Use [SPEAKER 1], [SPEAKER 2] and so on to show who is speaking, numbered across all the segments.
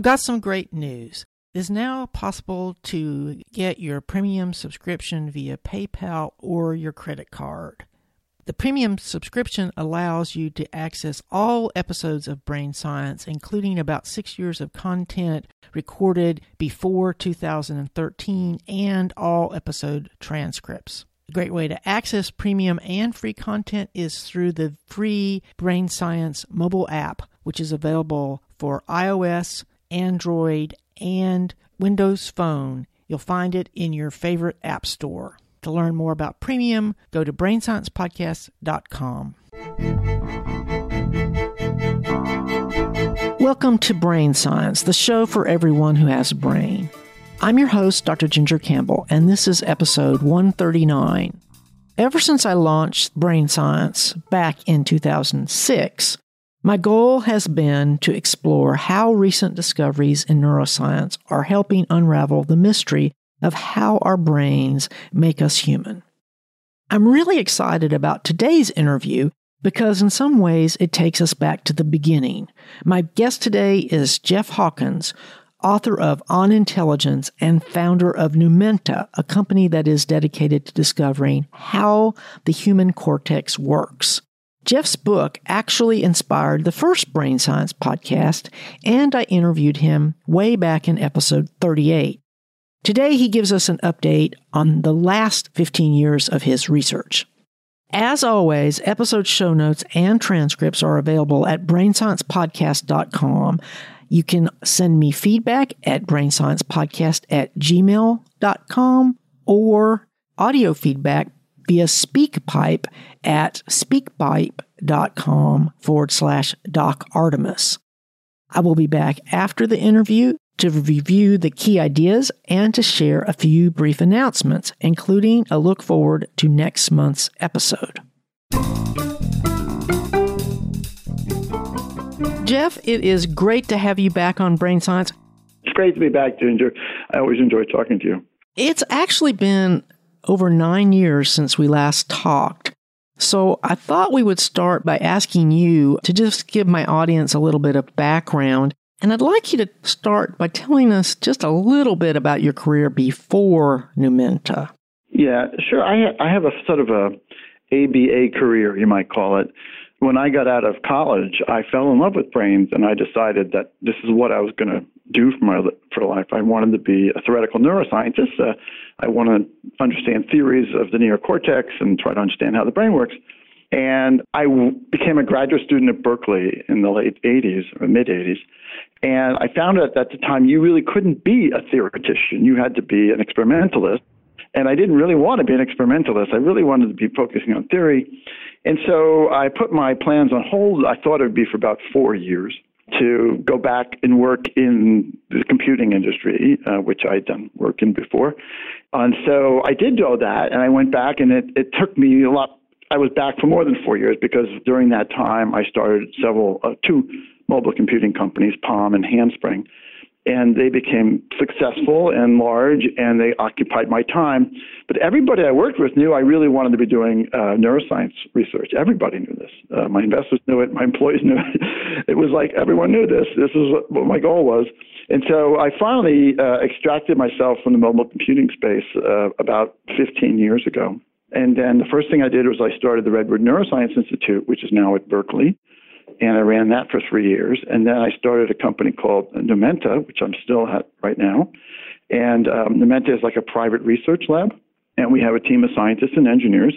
[SPEAKER 1] I've got some great news. It is now possible to get your premium subscription via PayPal or your credit card. The premium subscription allows you to access all episodes of Brain Science, including about six years of content recorded before 2013 and all episode transcripts. A great way to access premium and free content is through the free Brain Science mobile app, which is available for iOS, Android, and Windows Phone. You'll find it in your favorite app store. To learn more about premium, go to brainsciencepodcast.com. Welcome to Brain Science, the show for everyone who has a brain. I'm your host, Dr. Ginger Campbell, and this is episode 139. Ever since I launched Brain Science back in 2006, my goal has been to explore how recent discoveries in neuroscience are helping unravel the mystery of how our brains make us human. I'm really excited about today's interview because, in some ways, it takes us back to the beginning. My guest today is Jeff Hawkins, author of On Intelligence and founder of Numenta, a company that is dedicated to discovering how the human cortex works. Jeff's book actually inspired the first Brain Science podcast, and I interviewed him way back in episode 38. Today, he gives us an update on the last 15 years of his research. As always, episode show notes and transcripts are available at brainsciencepodcast.com. You can send me feedback at brainsciencepodcast at gmail.com or audio feedback via SpeakPipe at speakpipe.com forward slash Doc Artemis. I will be back after the interview to review the key ideas and to share a few brief announcements, including a look forward to next month's episode. Jeff, it is great to have you back on Brain Science.
[SPEAKER 2] It's great to be back, Ginger. I always enjoy talking to you.
[SPEAKER 1] It's actually been over nine years since we last talked. So I thought we would start by asking you to just give my audience a little bit of background and I'd like you to start by telling us just a little bit about your career before Numenta.
[SPEAKER 2] Yeah, sure. I I have a sort of a ABA career, you might call it. When I got out of college, I fell in love with brains, and I decided that this is what I was going to do for my for life. I wanted to be a theoretical neuroscientist. Uh, I want to understand theories of the neocortex and try to understand how the brain works. And I w- became a graduate student at Berkeley in the late 80s or mid 80s. And I found out that at the time you really couldn't be a theoretician. You had to be an experimentalist. And I didn't really want to be an experimentalist. I really wanted to be focusing on theory. And so I put my plans on hold. I thought it would be for about four years to go back and work in the computing industry, uh, which I'd done work in before. And so I did all that, and I went back, and it, it took me a lot. I was back for more than four years because during that time I started several, uh, two mobile computing companies, Palm and Handspring. And they became successful and large, and they occupied my time. But everybody I worked with knew I really wanted to be doing uh, neuroscience research. Everybody knew this. Uh, my investors knew it. My employees knew it. it was like everyone knew this. This is what my goal was. And so I finally uh, extracted myself from the mobile computing space uh, about 15 years ago. And then the first thing I did was I started the Redwood Neuroscience Institute, which is now at Berkeley and I ran that for three years. And then I started a company called Numenta, which I'm still at right now. And um, Numenta is like a private research lab, and we have a team of scientists and engineers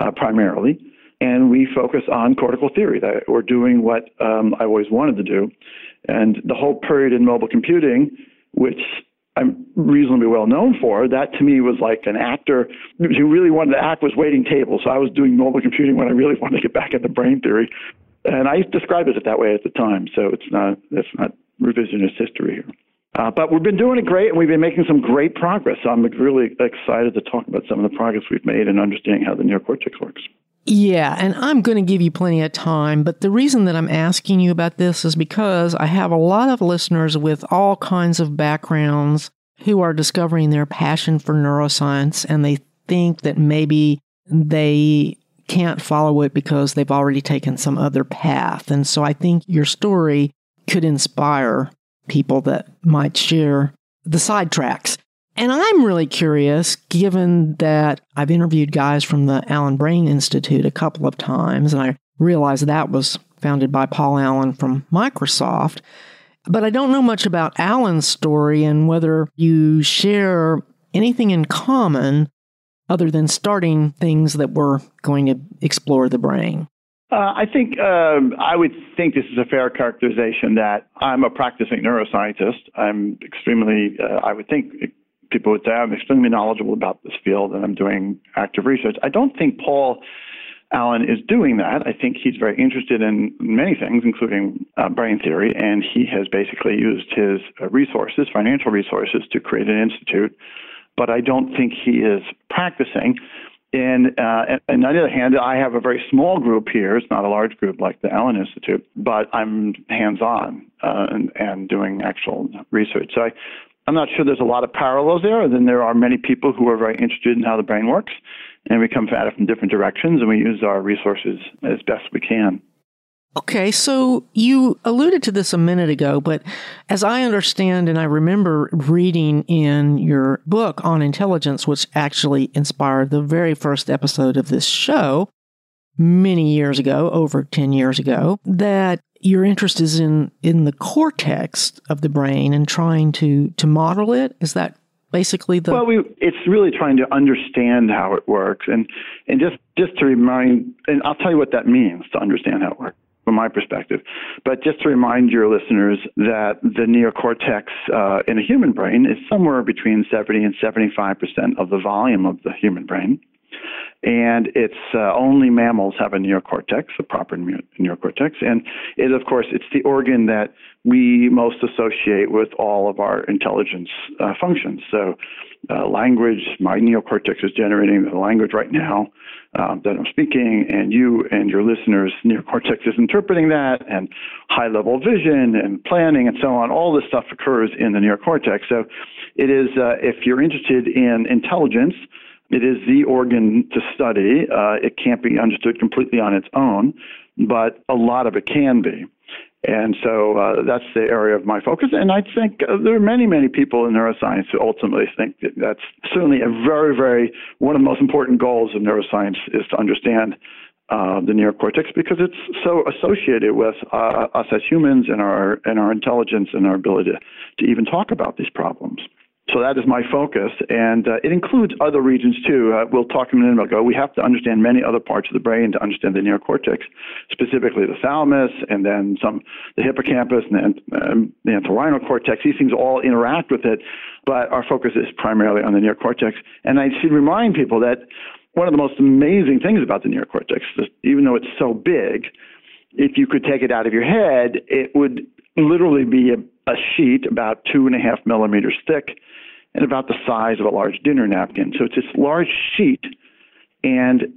[SPEAKER 2] uh, primarily. And we focus on cortical theory. That we're doing what um, I always wanted to do. And the whole period in mobile computing, which I'm reasonably well known for. That to me was like an actor who really wanted to act was waiting tables. So I was doing mobile computing when I really wanted to get back into brain theory and I described it that way at the time. So it's not that's not revisionist history here. Uh, but we've been doing it great, and we've been making some great progress. So I'm really excited to talk about some of the progress we've made in understanding how the neocortex works.
[SPEAKER 1] Yeah, and I'm going to give you plenty of time, but the reason that I'm asking you about this is because I have a lot of listeners with all kinds of backgrounds who are discovering their passion for neuroscience and they think that maybe they can't follow it because they've already taken some other path. And so I think your story could inspire people that might share the sidetracks. And I'm really curious, given that I've interviewed guys from the Allen Brain Institute a couple of times, and I realized that was founded by Paul Allen from Microsoft. But I don't know much about Allen's story and whether you share anything in common other than starting things that were going to explore the brain.
[SPEAKER 2] Uh, I think um, I would think this is a fair characterization that I'm a practicing neuroscientist. I'm extremely, uh, I would think people would say I'm extremely knowledgeable about this field and I'm doing active research. I don't think Paul Allen is doing that. I think he's very interested in many things, including uh, brain theory, and he has basically used his uh, resources, financial resources, to create an institute. But I don't think he is practicing. And, uh, and on the other hand, I have a very small group here. It's not a large group like the Allen Institute, but I'm hands-on uh, and, and doing actual research. So I, I'm not sure there's a lot of parallels there. And then there are many people who are very interested in how the brain works and we come at it from different directions and we use our resources as best we can.
[SPEAKER 1] Okay, so you alluded to this a minute ago, but as I understand and I remember reading in your book on intelligence, which actually inspired the very first episode of this show many years ago, over 10 years ago, that your interest is in, in the cortex of the brain and trying to, to model it. Is that basically the
[SPEAKER 2] well we it's really trying to understand how it works and and just just to remind and i'll tell you what that means to understand how it works from my perspective. But just to remind your listeners that the neocortex uh, in a human brain is somewhere between 70 and 75 percent of the volume of the human brain. And it's uh, only mammals have a neocortex, a proper neocortex, and it, of course, it's the organ that we most associate with all of our intelligence uh, functions. So, uh, language, my neocortex is generating the language right now um, that I'm speaking, and you and your listeners' neocortex is interpreting that, and high-level vision and planning and so on. All this stuff occurs in the neocortex. So, it is uh, if you're interested in intelligence it is the organ to study. Uh, it can't be understood completely on its own, but a lot of it can be. And so uh, that's the area of my focus. And I think uh, there are many, many people in neuroscience who ultimately think that that's certainly a very, very, one of the most important goals of neuroscience is to understand uh, the neocortex because it's so associated with uh, us as humans and our, and our intelligence and our ability to, to even talk about these problems. So that is my focus, and uh, it includes other regions too. Uh, we'll talk in a minute ago. We have to understand many other parts of the brain to understand the neocortex, specifically the thalamus, and then some the hippocampus and the, um, the entorhinal cortex. These things all interact with it, but our focus is primarily on the neocortex. And I should remind people that one of the most amazing things about the neocortex, even though it's so big, if you could take it out of your head, it would literally be a, a sheet about two and a half millimeters thick and about the size of a large dinner napkin. So it's this large sheet, and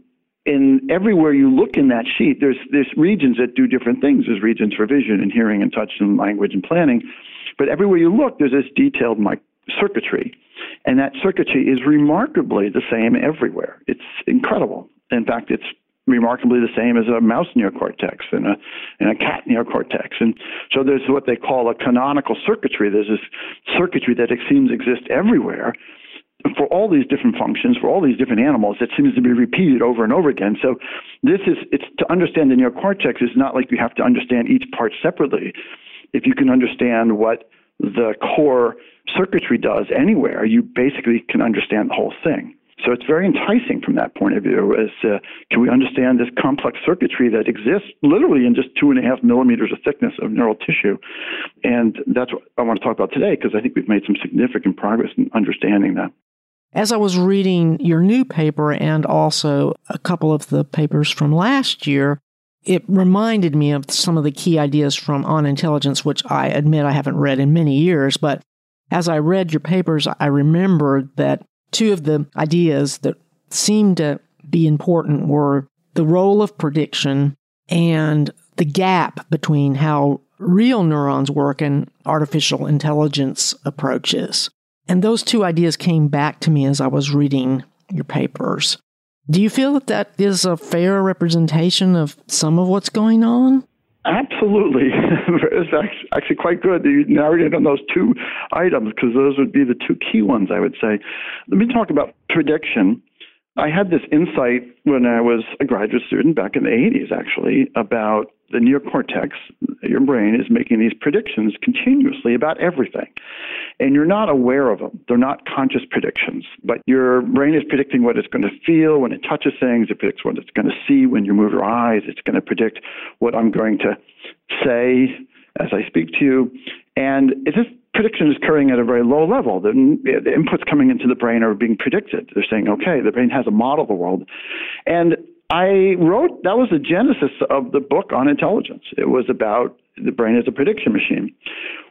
[SPEAKER 2] in everywhere you look in that sheet, there's there's regions that do different things. There's regions for vision and hearing and touch and language and planning, but everywhere you look, there's this detailed circuitry, and that circuitry is remarkably the same everywhere. It's incredible. In fact, it's remarkably the same as a mouse neocortex and a, and a cat neocortex. And so there's what they call a canonical circuitry. There's this circuitry that seems exists everywhere for all these different functions, for all these different animals, that seems to be repeated over and over again. So this is, it's to understand the neocortex is not like you have to understand each part separately. If you can understand what the core circuitry does anywhere, you basically can understand the whole thing. So it's very enticing from that point of view. As uh, can we understand this complex circuitry that exists literally in just two and a half millimeters of thickness of neural tissue, and that's what I want to talk about today because I think we've made some significant progress in understanding that.
[SPEAKER 1] As I was reading your new paper and also a couple of the papers from last year, it reminded me of some of the key ideas from On Intelligence, which I admit I haven't read in many years. But as I read your papers, I remembered that Two of the ideas that seemed to be important were the role of prediction and the gap between how real neurons work and artificial intelligence approaches. And those two ideas came back to me as I was reading your papers. Do you feel that that is a fair representation of some of what's going on?
[SPEAKER 2] Absolutely. it's actually quite good. that You narrated on those two items because those would be the two key ones, I would say. Let me talk about prediction. I had this insight when I was a graduate student back in the 80s, actually, about the neocortex, your brain, is making these predictions continuously about everything. And you're not aware of them. They're not conscious predictions, but your brain is predicting what it's going to feel when it touches things. It predicts what it's going to see when you move your eyes. It's going to predict what I'm going to say as I speak to you. And this prediction is occurring at a very low level. The, the inputs coming into the brain are being predicted. They're saying, okay, the brain has a model of the world. And I wrote, that was the genesis of the book on intelligence. It was about the brain as a prediction machine.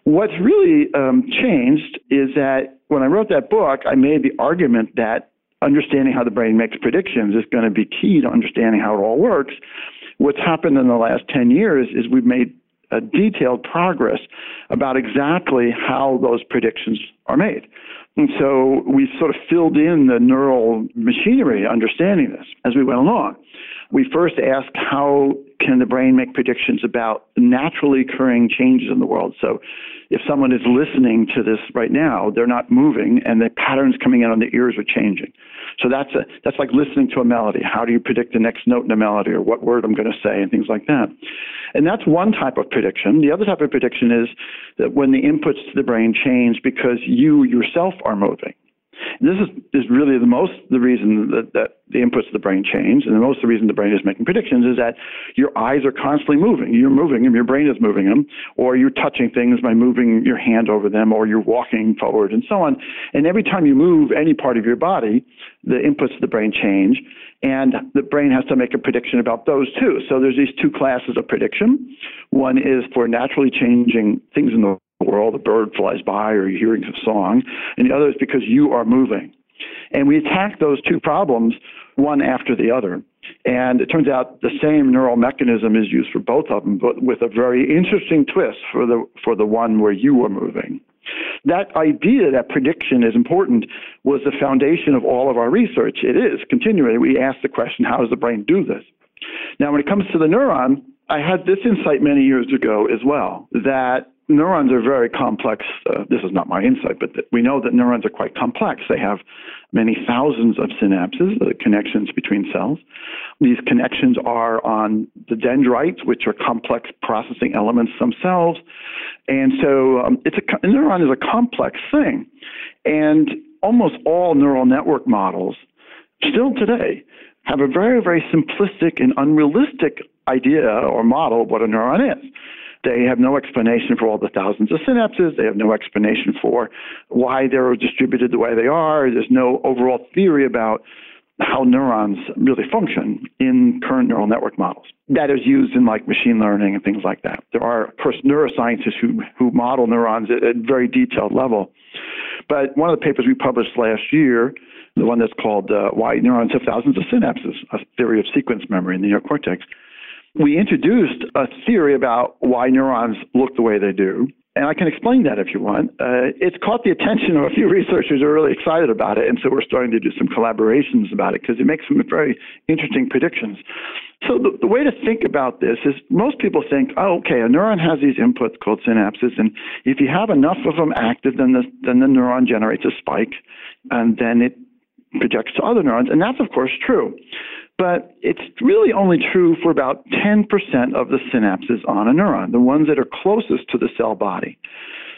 [SPEAKER 2] What's really um, changed is that when I wrote that book, I made the argument that understanding how the brain makes predictions is going to be key to understanding how it all works. What's happened in the last 10 years is we've made a detailed progress about exactly how those predictions are made. And so we sort of filled in the neural machinery understanding this as we went along. We first asked how can the brain make predictions about naturally occurring changes in the world. So if someone is listening to this right now, they're not moving and the patterns coming in on their ears are changing. So that's a, that's like listening to a melody. How do you predict the next note in a melody or what word I'm going to say and things like that. And that's one type of prediction. The other type of prediction is that when the inputs to the brain change because you yourself are moving. This is, is really the most the reason that, that the inputs of the brain change, and the most the reason the brain is making predictions is that your eyes are constantly moving. You're moving them, your brain is moving them, or you're touching things by moving your hand over them, or you're walking forward, and so on. And every time you move any part of your body, the inputs of the brain change, and the brain has to make a prediction about those too. So there's these two classes of prediction. One is for naturally changing things in the world, the bird flies by or you're hearing a song, and the other is because you are moving. And we attack those two problems one after the other. And it turns out the same neural mechanism is used for both of them, but with a very interesting twist for the for the one where you are moving. That idea that prediction is important was the foundation of all of our research. It is continually. We ask the question, how does the brain do this? Now, when it comes to the neuron, I had this insight many years ago as well that neurons are very complex. Uh, this is not my insight, but th- we know that neurons are quite complex. They have many thousands of synapses, the connections between cells. These connections are on the dendrites, which are complex processing elements themselves. And so um, it's a, a neuron is a complex thing. And almost all neural network models, still today, have a very, very simplistic and unrealistic idea or model of what a neuron is. They have no explanation for all the thousands of synapses. They have no explanation for why they're distributed the way they are. There's no overall theory about how neurons really function in current neural network models. That is used in like machine learning and things like that. There are, of course, neuroscientists who, who model neurons at a very detailed level. But one of the papers we published last year, the one that's called uh, Why Neurons Have Thousands of Synapses, a theory of sequence memory in the neocortex, we introduced a theory about why neurons look the way they do. And I can explain that if you want. Uh, it's caught the attention of a few researchers who are really excited about it. And so we're starting to do some collaborations about it because it makes some very interesting predictions. So the, the way to think about this is most people think, oh, okay, a neuron has these inputs called synapses. And if you have enough of them active, then the, then the neuron generates a spike and then it projects to other neurons. And that's, of course, true but it's really only true for about 10% of the synapses on a neuron, the ones that are closest to the cell body.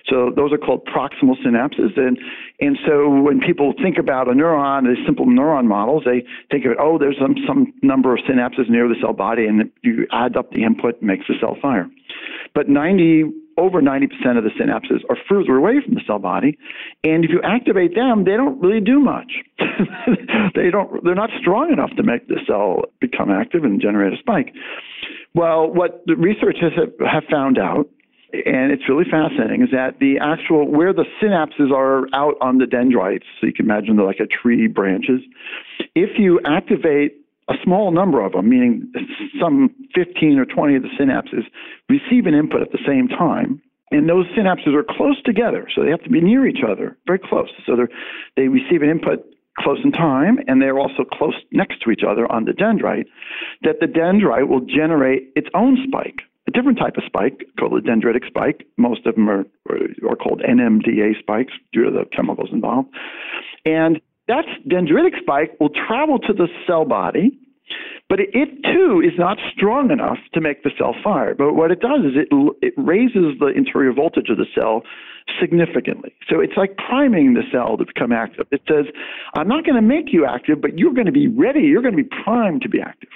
[SPEAKER 2] So those are called proximal synapses. And, and so when people think about a neuron, the simple neuron models, they think of it, oh, there's some, some number of synapses near the cell body, and you add up the input, makes the cell fire. But 90 over 90% of the synapses are further away from the cell body. And if you activate them, they don't really do much. they don't, they're not strong enough to make the cell become active and generate a spike. Well, what the researchers have, found out, and it's really fascinating, is that the actual, where the synapses are out on the dendrites, so you can imagine they're like a tree branches, if you activate a small number of them, meaning some 15 or 20 of the synapses, receive an input at the same time. And those synapses are close together, so they have to be near each other, very close. So they receive an input close in time, and they're also close next to each other on the dendrite, that the dendrite will generate its own spike. a different type of spike called a dendritic spike. Most of them are, are called NMDA spikes due to the chemicals involved. And that dendritic spike will travel to the cell body, but it, too is not strong enough to make the cell fire. But what it does is it, it raises the interior voltage of the cell significantly. So it's like priming the cell to become active. It says, I'm not going to make you active, but you're going to be ready, you're going to be primed to be active.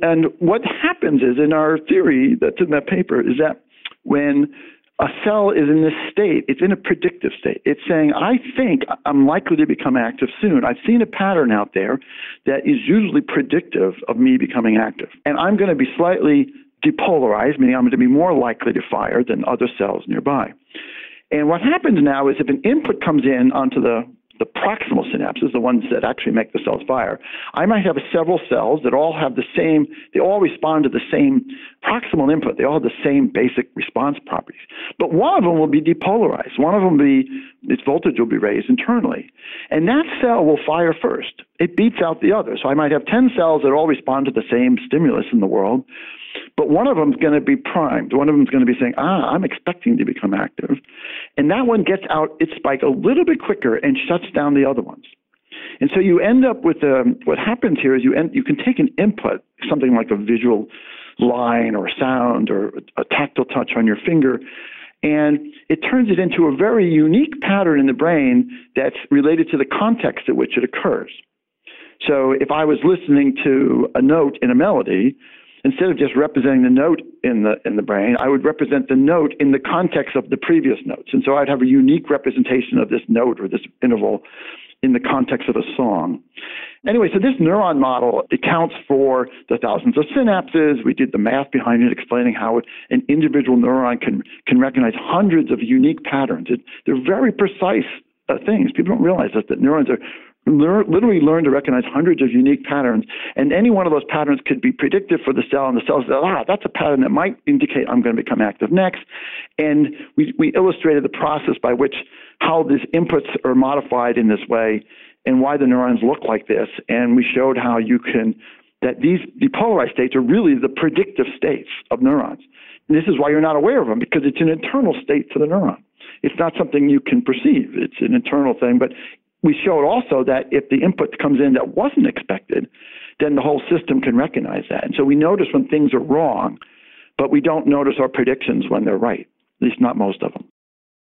[SPEAKER 2] And what happens is, in our theory that's in that paper, is that when a cell is in this state, it's in a predictive state. It's saying, I think I'm likely to become active soon. I've seen a pattern out there that is usually predictive of me becoming active. And I'm going to be slightly depolarized, meaning I'm going to be more likely to fire than other cells nearby. And what happens now is if an input comes in onto the the proximal synapses, the ones that actually make the cells fire, I might have several cells that all have the same, they all respond to the same proximal input. They all have the same basic response properties. But one of them will be depolarized. One of them will be, its voltage will be raised internally. And that cell will fire first. It beats out the other. So I might have 10 cells that all respond to the same stimulus in the world. But one of them is going to be primed. One of them is going to be saying, ah, I'm expecting to become active. And that one gets out its spike a little bit quicker and shuts down the other ones. And so you end up with um, what happens here is you end, you can take an input, something like a visual line or sound or a tactile touch on your finger, and it turns it into a very unique pattern in the brain that's related to the context at which it occurs. So if I was listening to a note in a melody, instead of just representing the note in the in the brain, I would represent the note in the context of the previous notes. And so I'd have a unique representation of this note or this interval in the context of a song. Anyway, so this neuron model accounts for the thousands of synapses. We did the math behind it, explaining how an individual neuron can can recognize hundreds of unique patterns. It, they're very precise uh, things. People don't realize that, that neurons are literally learn to recognize hundreds of unique patterns, and any one of those patterns could be predictive for the cell, and the cell says, ah, that's a pattern that might indicate I'm going to become active next. And we, we illustrated the process by which how these inputs are modified in this way and why the neurons look like this, and we showed how you can that these depolarized states are really the predictive states of neurons. And this is why you're not aware of them because it's an internal state to the neuron. It's not something you can perceive. It's an internal thing, but we showed also that if the input comes in that wasn't expected, then the whole system can recognize that. And so we notice when things are wrong, but we don't notice our predictions when they're right, at least not most of them.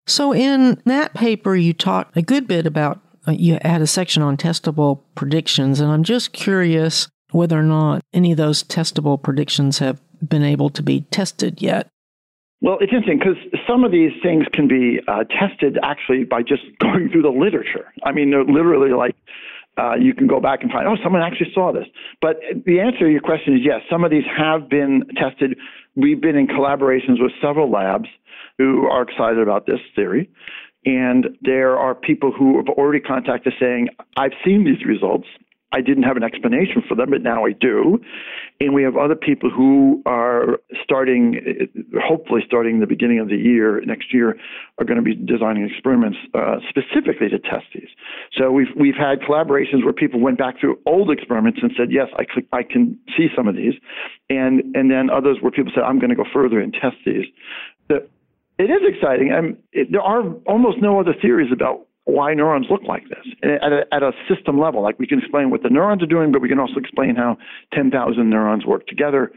[SPEAKER 1] So in that paper, you talked a good bit about, uh, you had a section on testable predictions, and I'm just curious whether or not any of those testable predictions have been able to be tested yet.
[SPEAKER 2] Well, it's interesting because some of these things can be uh, tested actually by just going through the literature. I mean, they're literally like uh, you can go back and find, oh, someone actually saw this. But the answer to your question is yes, some of these have been tested. We've been in collaborations with several labs who are excited about this theory. And there are people who have already contacted saying, I've seen these results. I didn't have an explanation for them, but now I do. And we have other people who are starting, hopefully starting the beginning of the year, next year, are going to be designing experiments uh, specifically to test these. So we've, we've had collaborations where people went back through old experiments and said, yes, I, could, I can see some of these. And, and then others where people said, I'm going to go further and test these. The, it is exciting. It, there are almost no other theories about why neurons look like this at a, at a system level. Like we can explain what the neurons are doing, but we can also explain how 10,000 neurons work together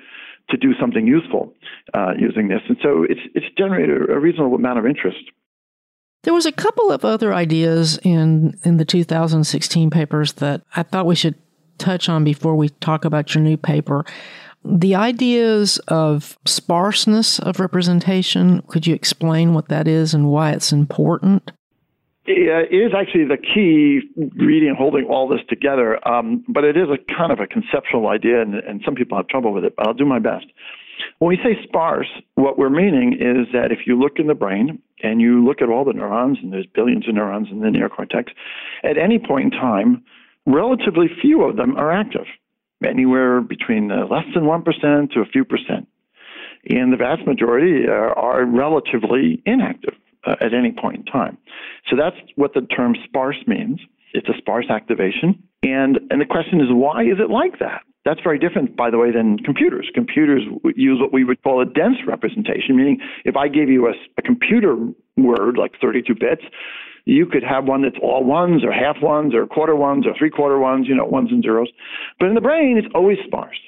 [SPEAKER 2] to do something useful uh, using this. And so it's, it's generated a reasonable amount of interest.
[SPEAKER 1] There was a couple of other ideas in, in the 2016 papers that I thought we should touch on before we talk about your new paper. The ideas of sparseness of representation, could you explain what that is and why it's important?
[SPEAKER 2] It is actually the key ingredient holding all this together, um, but it is a kind of a conceptual idea, and, and some people have trouble with it, but I'll do my best. When we say sparse, what we're meaning is that if you look in the brain and you look at all the neurons, and there's billions of neurons in the neocortex, at any point in time, relatively few of them are active, anywhere between uh, less than 1% to a few percent. And the vast majority are, are relatively inactive uh, at any point in time. So that's what the term sparse means. It's a sparse activation. And, and the question is, why is it like that? That's very different, by the way, than computers. Computers use what we would call a dense representation, meaning if I gave you a, a computer word like 32 bits, you could have one that's all ones or half ones or quarter ones or three quarter ones, you know, ones and zeros. But in the brain, it's always sparse.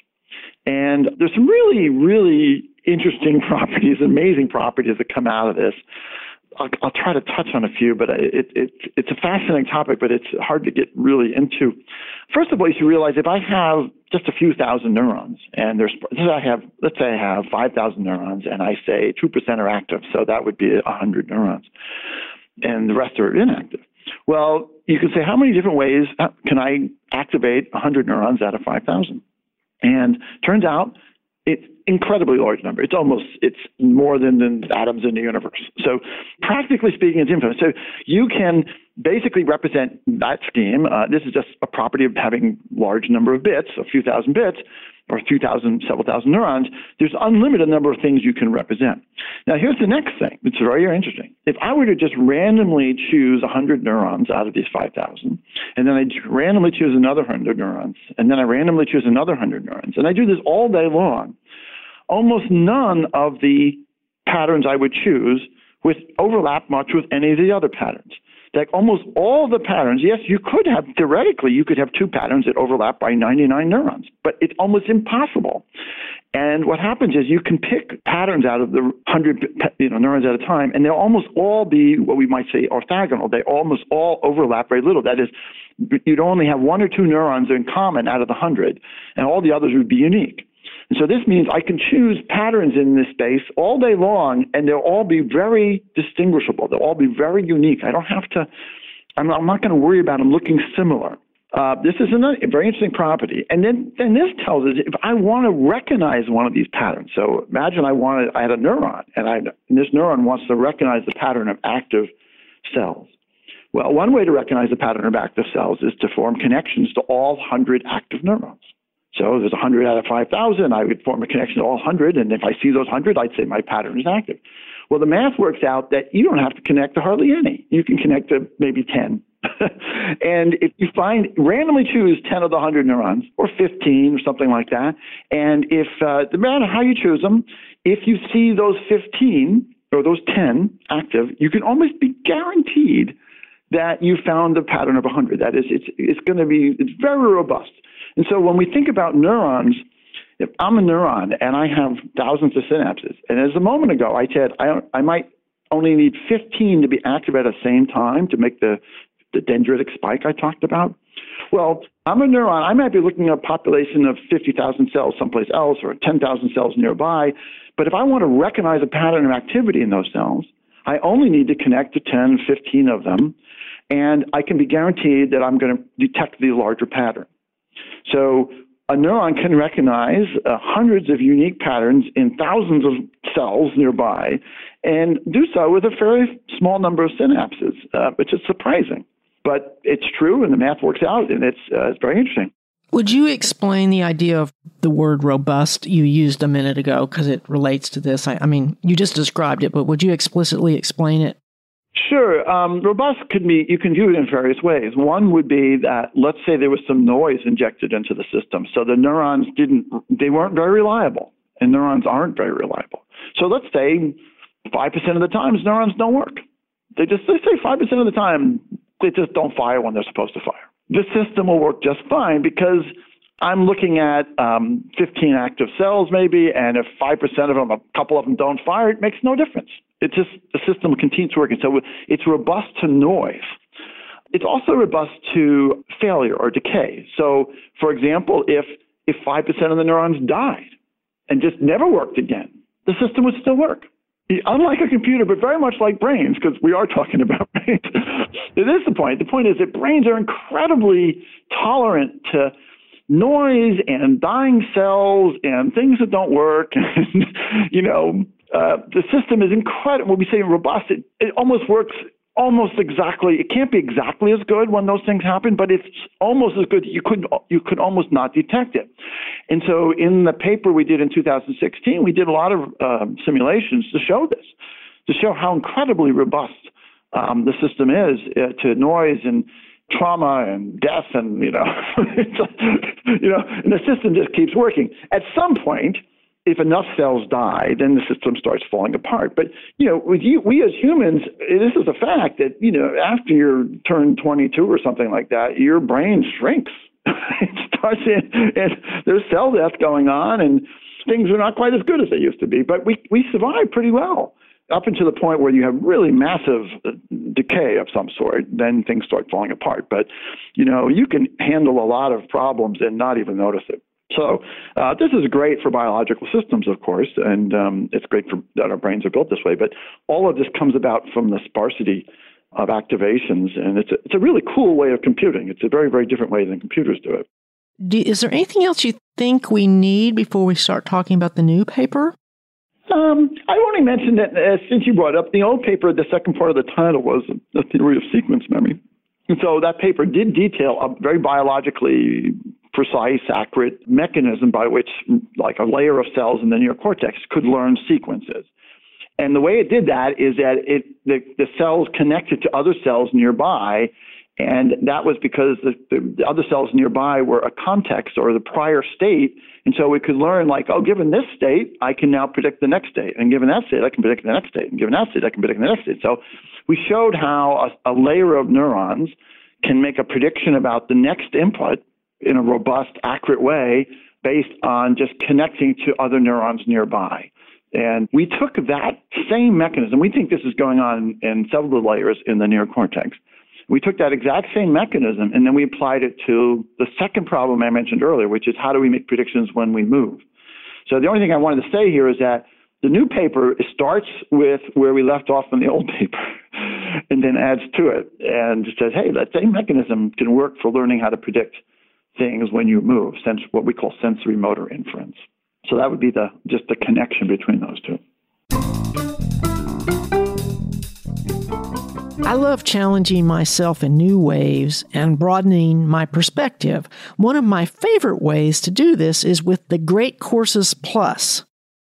[SPEAKER 2] And there's some really, really interesting properties, amazing properties that come out of this. I'll, I'll try to touch on a few, but it, it, it's a fascinating topic, but it's hard to get really into. First of all, you should realize if I have just a few thousand neurons, and there's, I have, let's say I have 5,000 neurons, and I say 2% are active, so that would be 100 neurons, and the rest are inactive. Well, you can say, how many different ways can I activate 100 neurons out of 5,000? And turns out it's incredibly large number. It's almost it's more than the atoms in the universe. So practically speaking, it's infinite. So you can basically represent that scheme. Uh, this is just a property of having large number of bits, a few thousand bits, or a few several thousand neurons. There's unlimited number of things you can represent. Now here's the next thing. It's very interesting. If I were to just randomly choose 100 neurons out of these 5,000, and then I randomly choose another 100 neurons, and then I randomly choose another 100 neurons, and I do this all day long, almost none of the patterns I would choose would overlap much with any of the other patterns. Like almost all the patterns, yes, you could have, theoretically, you could have two patterns that overlap by 99 neurons, but it's almost impossible. And what happens is you can pick patterns out of the 100 you know, neurons at a time, and they'll almost all be what we might say orthogonal. They almost all overlap very little. That is, you'd only have one or two neurons in common out of the 100, and all the others would be unique. And so this means I can choose patterns in this space all day long, and they'll all be very distinguishable. They'll all be very unique. I don't have to, I'm, I'm not going to worry about them looking similar. Uh, this is a very interesting property. And then, then this tells us if I want to recognize one of these patterns. So imagine I wanted, I had a neuron, and, I, and this neuron wants to recognize the pattern of active cells. Well, one way to recognize the pattern of active cells is to form connections to all 100 active neurons. So if there's 100 out of 5,000, I would form a connection to all 100, and if I see those 100, I'd say my pattern is active. Well, the math works out that you don't have to connect to hardly any. You can connect to maybe 10. and if you find, randomly choose 10 of the 100 neurons, or 15, or something like that, and if, uh, no matter how you choose them, if you see those 15 or those 10 active, you can almost be guaranteed that you found the pattern of 100. That is, it's, it's going to be, it's very robust. And so when we think about neurons, if I'm a neuron and I have thousands of synapses, and as a moment ago I said I, I might only need 15 to be active at the same time to make the, the dendritic spike I talked about. Well, I'm a neuron. I might be looking at a population of 50,000 cells someplace else or 10,000 cells nearby. But if I want to recognize a pattern of activity in those cells, I only need to connect to 10, 15 of them, and I can be guaranteed that I'm going to detect the larger pattern. So a neuron can recognize uh, hundreds of unique patterns in thousands of cells nearby and do so with a very small number of synapses, uh, which is surprising. But it's true, and the math works out, and it's, uh, it's very interesting.
[SPEAKER 1] Would you explain the idea of the word robust you used a minute ago because it relates to this? I, I mean, you just described it, but would you explicitly explain it?
[SPEAKER 2] Sure. Um, robust could be, you can view it in various ways. One would be that, let's say there was some noise injected into the system. So the neurons didn't, they weren't very reliable, and neurons aren't very reliable. So let's say 5% of the times neurons don't work. They just, they say 5% of the time they just don't fire when they're supposed to fire. The system will work just fine because I'm looking at um, 15 active cells maybe, and if 5% of them, a couple of them don't fire, it makes no difference. It just, the system continues working. So it's robust to noise. It's also robust to failure or decay. So, for example, if, if 5% of the neurons died and just never worked again, the system would still work. Unlike a computer, but very much like brains, because we are talking about brains. it is the point. The point is that brains are incredibly tolerant to noise and dying cells and things that don't work and you know uh, the system is incredible when we say robust it, it almost works almost exactly it can't be exactly as good when those things happen but it's almost as good you could you could almost not detect it. And so in the paper we did in 2016 we did a lot of um, simulations to show this to show how incredibly robust um, the system is uh, to noise and trauma and death and you know you know and the system just keeps working. At some point if enough cells die then the system starts falling apart but you know with you we as humans this is a fact that you know after you turn 22 or something like that your brain shrinks it starts in, and there's cell death going on and things are not quite as good as they used to be but we we survive pretty well up until the point where you have really massive uh, decay of some sort, then things start falling apart. But, you know, you can handle a lot of problems and not even notice it. So uh, this is great for biological systems, of course, and um, it's great for that our brains are built this way. But all of this comes about from the sparsity of activations, and it's a, it's a really cool way of computing. It's a very very different way than computers do it.
[SPEAKER 1] Do, is there anything else you think we need before we start talking about the new paper?
[SPEAKER 2] Um, I only mentioned that uh, since you brought up the old paper, the second part of the title was the theory of sequence memory. And so that paper did detail a very biologically precise, accurate mechanism by which, like a layer of cells in the neocortex, could learn sequences. And the way it did that is that it the, the cells connected to other cells nearby and that was because the, the, the, other cells nearby were a context or the prior state. And so we could learn, like, oh, given this state, I can now predict the next state. And given that state, I can predict the next state. And given that state, I can predict the next state. So we showed how a, a layer of neurons can make a prediction about the next input in a robust, accurate way based on just connecting to other neurons nearby. And we took that same mechanism. We think this is going on in several layers in the neocortex we took that exact same mechanism and then we applied it to the second problem I mentioned earlier, which is how do we make predictions when we move? So the only thing I wanted to say here is that the new paper starts with where we left off in the old paper and then adds to it and says, hey, that same mechanism can work for learning how to predict things when you move, sense what we call sensory motor inference. So that would be the just the connection between those two.
[SPEAKER 1] I love challenging myself in new ways and broadening my perspective. One of my favorite ways to do this is with the Great Courses Plus.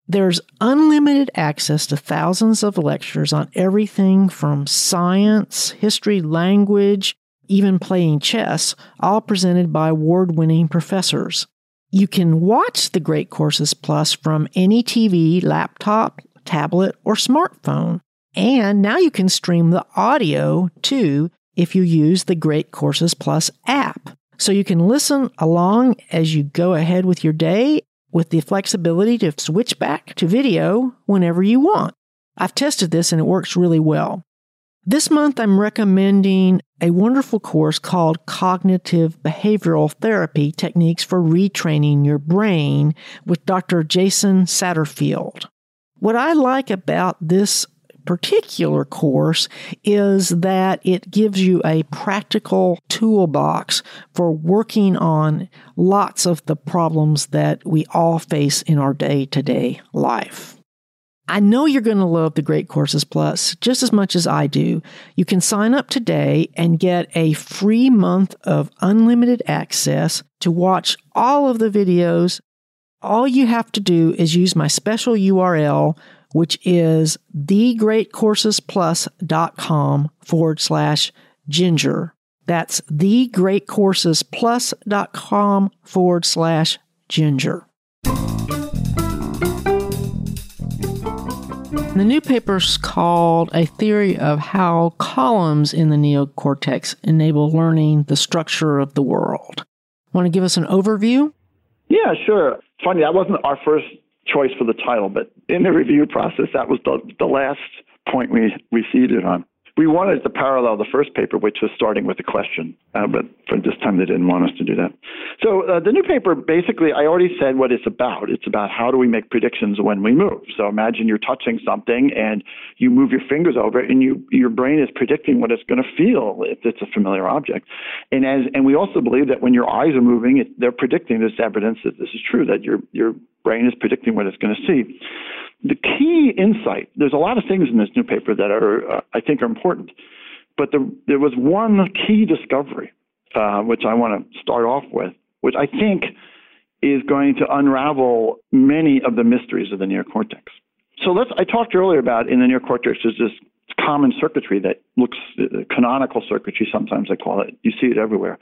[SPEAKER 1] There's unlimited access to thousands of lectures on everything from science, history, language, even playing chess, all presented by award winning professors. You can watch the Great Courses Plus from any TV, laptop, tablet, or smartphone. And now you can stream the audio too if you use the Great Courses Plus app. So you can listen along as you go ahead with your day with the flexibility to switch back to video whenever you want. I've tested this and it works really well. This month, I'm recommending a wonderful course called Cognitive Behavioral Therapy Techniques for Retraining Your Brain with Dr. Jason Satterfield. What I like about this particular course is that it gives you a practical toolbox for working on lots of the problems that we all face in our day to day life. I know you're going to love the Great Courses Plus just as much as I do. You can sign up today and get a free month of unlimited access to watch all of the videos. All you have to do is use my special URL which is thegreatcoursesplus.com forward slash ginger. That's thegreatcoursesplus.com forward slash ginger. The new paper's called A Theory of How Columns in the Neocortex Enable Learning the Structure of the World. Want to give us an overview?
[SPEAKER 2] Yeah, sure. Funny, that wasn't our first choice for the title, but in the review process, that was the, the last point we, we seeded on we wanted to parallel the first paper, which was starting with a question, uh, but for this time they didn't want us to do that. So uh, the new paper, basically, I already said what it's about. It's about how do we make predictions when we move. So imagine you're touching something and you move your fingers over it, and you your brain is predicting what it's going to feel if it's a familiar object. And as and we also believe that when your eyes are moving, it, they're predicting this evidence that this is true, that your your brain is predicting what it's going to see the key insight, there's a lot of things in this new paper that are, uh, I think, are important, but the, there was one key discovery, uh, which I want to start off with, which I think is going to unravel many of the mysteries of the neocortex. So let's, I talked earlier about in the neocortex, there's this common circuitry that looks uh, canonical circuitry, sometimes I call it. You see it everywhere.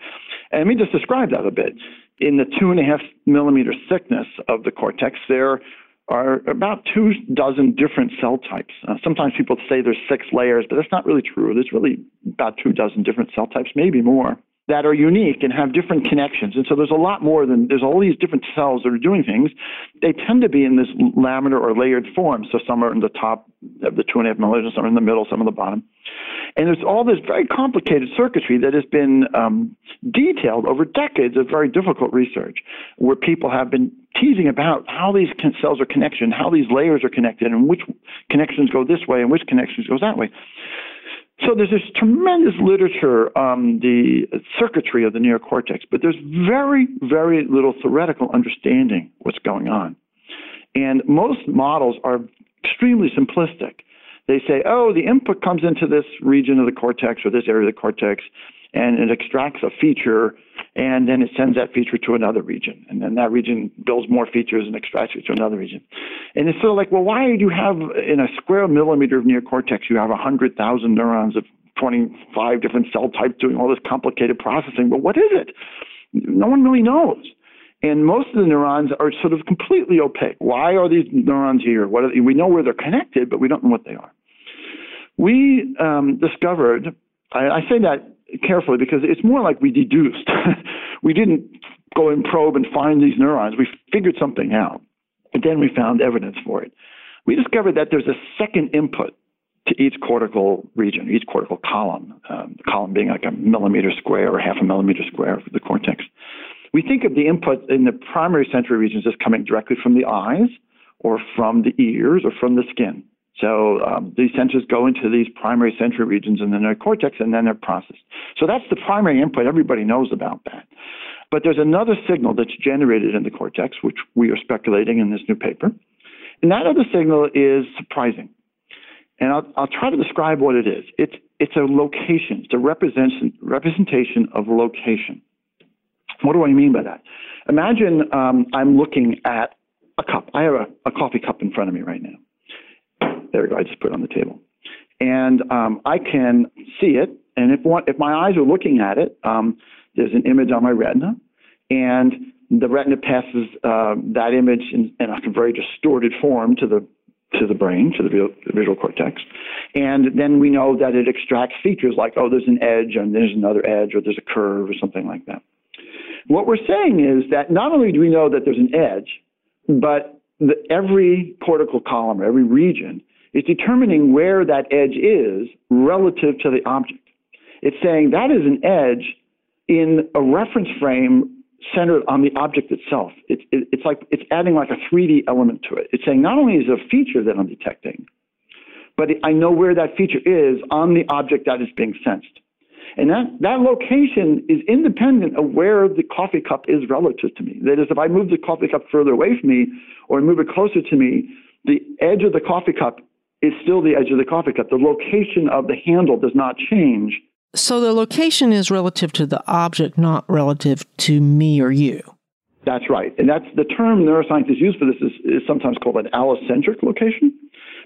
[SPEAKER 2] And let me just describe that a bit. In the two and a half millimeter thickness of the cortex, there are about two dozen different cell types. Uh, sometimes people say there's six layers, but that's not really true. There's really about two dozen different cell types, maybe more that are unique and have different connections. And so there's a lot more than there's all these different cells that are doing things. They tend to be in this laminar or layered form. So some are in the top of the two and a half millimeters, some are in the middle, some in the bottom. And there's all this very complicated circuitry that has been um, detailed over decades of very difficult research, where people have been teasing about how these cells are connected, how these layers are connected, and which connections go this way and which connections go that way. So there's this tremendous literature on the circuitry of the neocortex, but there's very, very little theoretical understanding what's going on. And most models are extremely simplistic. They say, oh, the input comes into this region of the cortex or this area of the cortex, and it extracts a feature and then it sends that feature to another region. And then that region builds more features and extracts it to another region. And it's sort of like, well, why do you have in a square millimeter of neocortex, you have 100,000 neurons of 25 different cell types doing all this complicated processing? But what is it? No one really knows. And most of the neurons are sort of completely opaque. Why are these neurons here? What we know where they're connected, but we don't know what they are. We um, discovered, I say that carefully because it's more like we deduced. we didn't go and probe and find these neurons. We figured something out. And then we found evidence for it. We discovered that there's a second input to each cortical region, each cortical column, um, the column being like a millimeter square or half a millimeter square of the cortex. We think of the input in the primary sensory regions as coming directly from the eyes or from the ears or from the skin. So um, these sensors go into these primary sensory regions in the neocortex, and then they're processed. So that's the primary input. Everybody knows about that. But there's another signal that's generated in the cortex, which we are speculating in this new paper. And that other signal is surprising. And I'll, I'll try to describe what it is. It's, it's a location, it's a representation, representation of location. What do I mean by that? Imagine um, I'm looking at a cup. I have a, a coffee cup in front of me right now. There we go. I just put it on the table. And um, I can see it. And if, one, if my eyes are looking at it, um, there's an image on my retina. And the retina passes uh, that image in, in, a very distorted form to the to the brain, to the visual, cortex, and then we know that it extracts features like, oh, there's an edge, and there's another edge, or there's a curve, or something like that. What we're saying is that not only do we know that there's an edge, but the, every cortical column, every region, is determining where that edge is relative to the object. It's saying that is an edge in a reference frame centered on the object itself. It's, it, it's like it's adding like a 3D element to it. It's saying not only is it a feature that I'm detecting, but I know where that feature is on the object that is being sensed. And that, that location is independent of where the coffee cup is relative to me. That is, if I move the coffee cup further away from me or move it closer to me, the edge of the coffee cup is still the edge of the coffee cup. The location of the handle does not change.
[SPEAKER 1] So the location is relative to the object, not relative to me or you.
[SPEAKER 2] That's right. And that's the term neuroscientists use for this is, is sometimes called an allocentric location,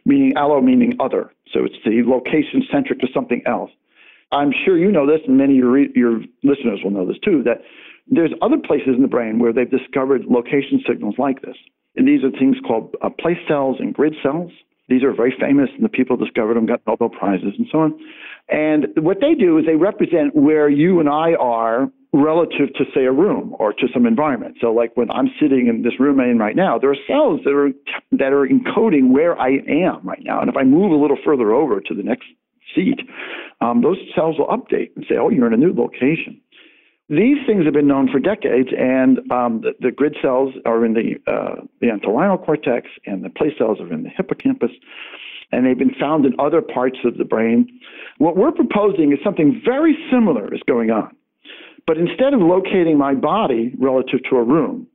[SPEAKER 2] meaning allo meaning other. So it's the location centric to something else. I'm sure you know this, and many of your, your listeners will know this too, that there's other places in the brain where they've discovered location signals like this. And these are things called uh, place cells and grid cells. These are very famous, and the people who discovered them got Nobel Prizes and so on. And what they do is they represent where you and I are relative to, say, a room or to some environment. So, like when I'm sitting in this room I'm in right now, there are cells that are that are encoding where I am right now. And if I move a little further over to the next seat, um, those cells will update and say, "Oh, you're in a new location." These things have been known for decades, and um, the, the, grid cells are in the, uh, the entorhinal cortex, and the place cells are in the hippocampus, and they've been found in other parts of the brain. What we're proposing is something very similar is going on. But instead of locating my body relative to a room,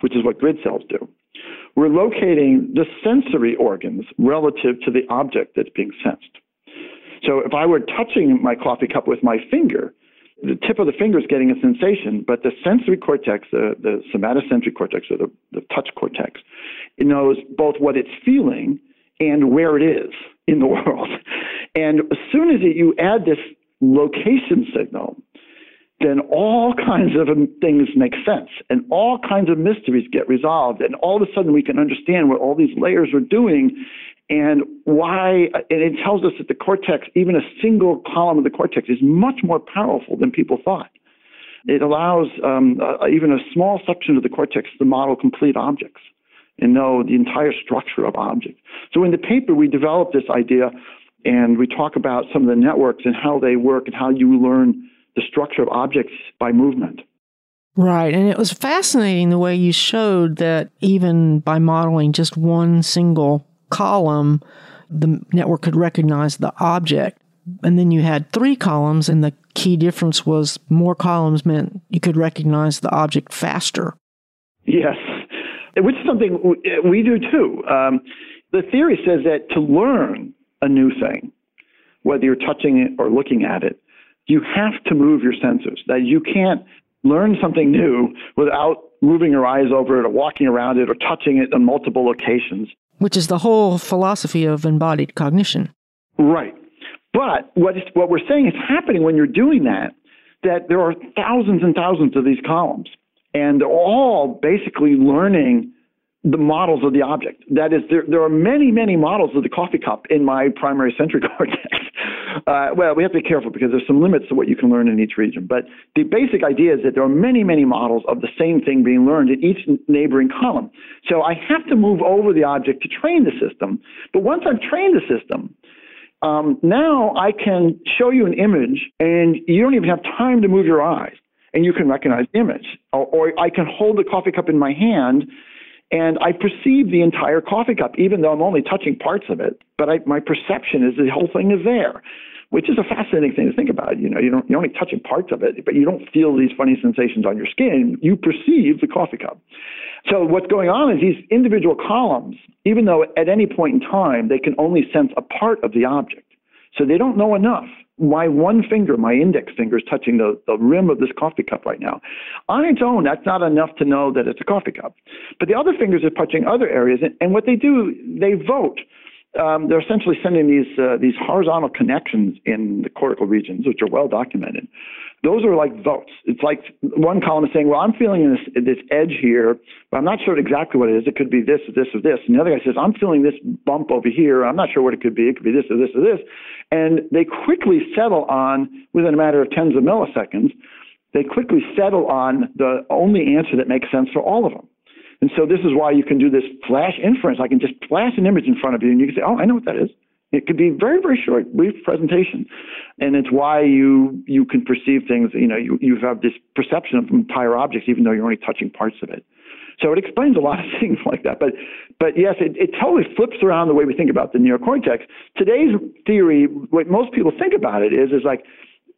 [SPEAKER 2] which is what grid cells do, we're locating the sensory organs relative to the object that's being sensed. So if I were touching my coffee cup with my finger, the tip of the finger is getting a sensation, but the sensory cortex, the, the somatosensory cortex, or the, the touch cortex, it knows both what it's feeling and where it is. in the world. And as soon as you add this location signal, then all kinds of things make sense and all kinds of mysteries get resolved. And all of a sudden, we can understand what all these layers are doing and why. And it tells us that the cortex, even a single column of the cortex, is much more powerful than people thought. It allows um, uh, even a small section of the cortex to model complete objects and know the entire structure of objects. So in the paper, we developed this idea and we talk about some of the networks and how they work and how you learn the structure of objects by movement.
[SPEAKER 1] Right. And it was fascinating the way you showed that even by modeling just one single column, the network could recognize the object. And then you had three columns, and the key difference was more columns meant you could recognize the object faster.
[SPEAKER 2] Yes, which is something we do too. Um, the theory says that to learn a new thing, whether you're touching it or looking at it, you have to move your senses. That you can't learn something new without moving your eyes over it or walking around it or touching it in multiple locations.
[SPEAKER 1] Which is the whole philosophy of embodied cognition.
[SPEAKER 2] Right. But what, is, what we're saying is happening when you're doing that, that there are thousands and thousands of these columns, and they're all basically learning the models of the object. That is, there, there are many, many models of the coffee cup in my primary sensory cortex. Uh, well, we have to be careful because there's some limits to what you can learn in each region. But the basic idea is that there are many, many models of the same thing being learned in each neighboring column. So I have to move over the object to train the system. But once I've trained the system, um, now I can show you an image and you don't even have time to move your eyes and you can recognize the image. Or, or I can hold the coffee cup in my hand and I perceive the entire coffee cup, even though I'm only touching parts of it. But I, my perception is the whole thing is there, which is a fascinating thing to think about. You know, you don't, you're only touching parts of it, but you don't feel these funny sensations on your skin. You perceive the coffee cup. So what's going on is these individual columns, even though at any point in time they can only sense a part of the object, so they don't know enough my one finger, my index finger, is touching the, the rim of this coffee cup right now. On its own, that's not enough to know that it's a coffee cup. But the other fingers are touching other areas, and, and what they do, they vote. Um, they're essentially sending these uh, these horizontal connections in the cortical regions, which are well documented, those are like votes. It's like one column is saying, well, I'm feeling this, this edge here, but I'm not sure exactly what it is. It could be this or this or this. And the other guy says, I'm feeling this bump over here. I'm not sure what it could be. It could be this or this or this. And they quickly settle on, within a matter of tens of milliseconds, they quickly settle on the only answer that makes sense for all of them. And so this is why you can do this flash inference. I can just flash an image in front of you and you can say, oh, I know what that is. It could be very, very short, brief presentation, and it's why you you can perceive things. You know, you you have this perception of entire objects, even though you're only touching parts of it. So it explains a lot of things like that. But but yes, it, it totally flips around the way we think about the neocortex. Today's theory, what most people think about it is, is like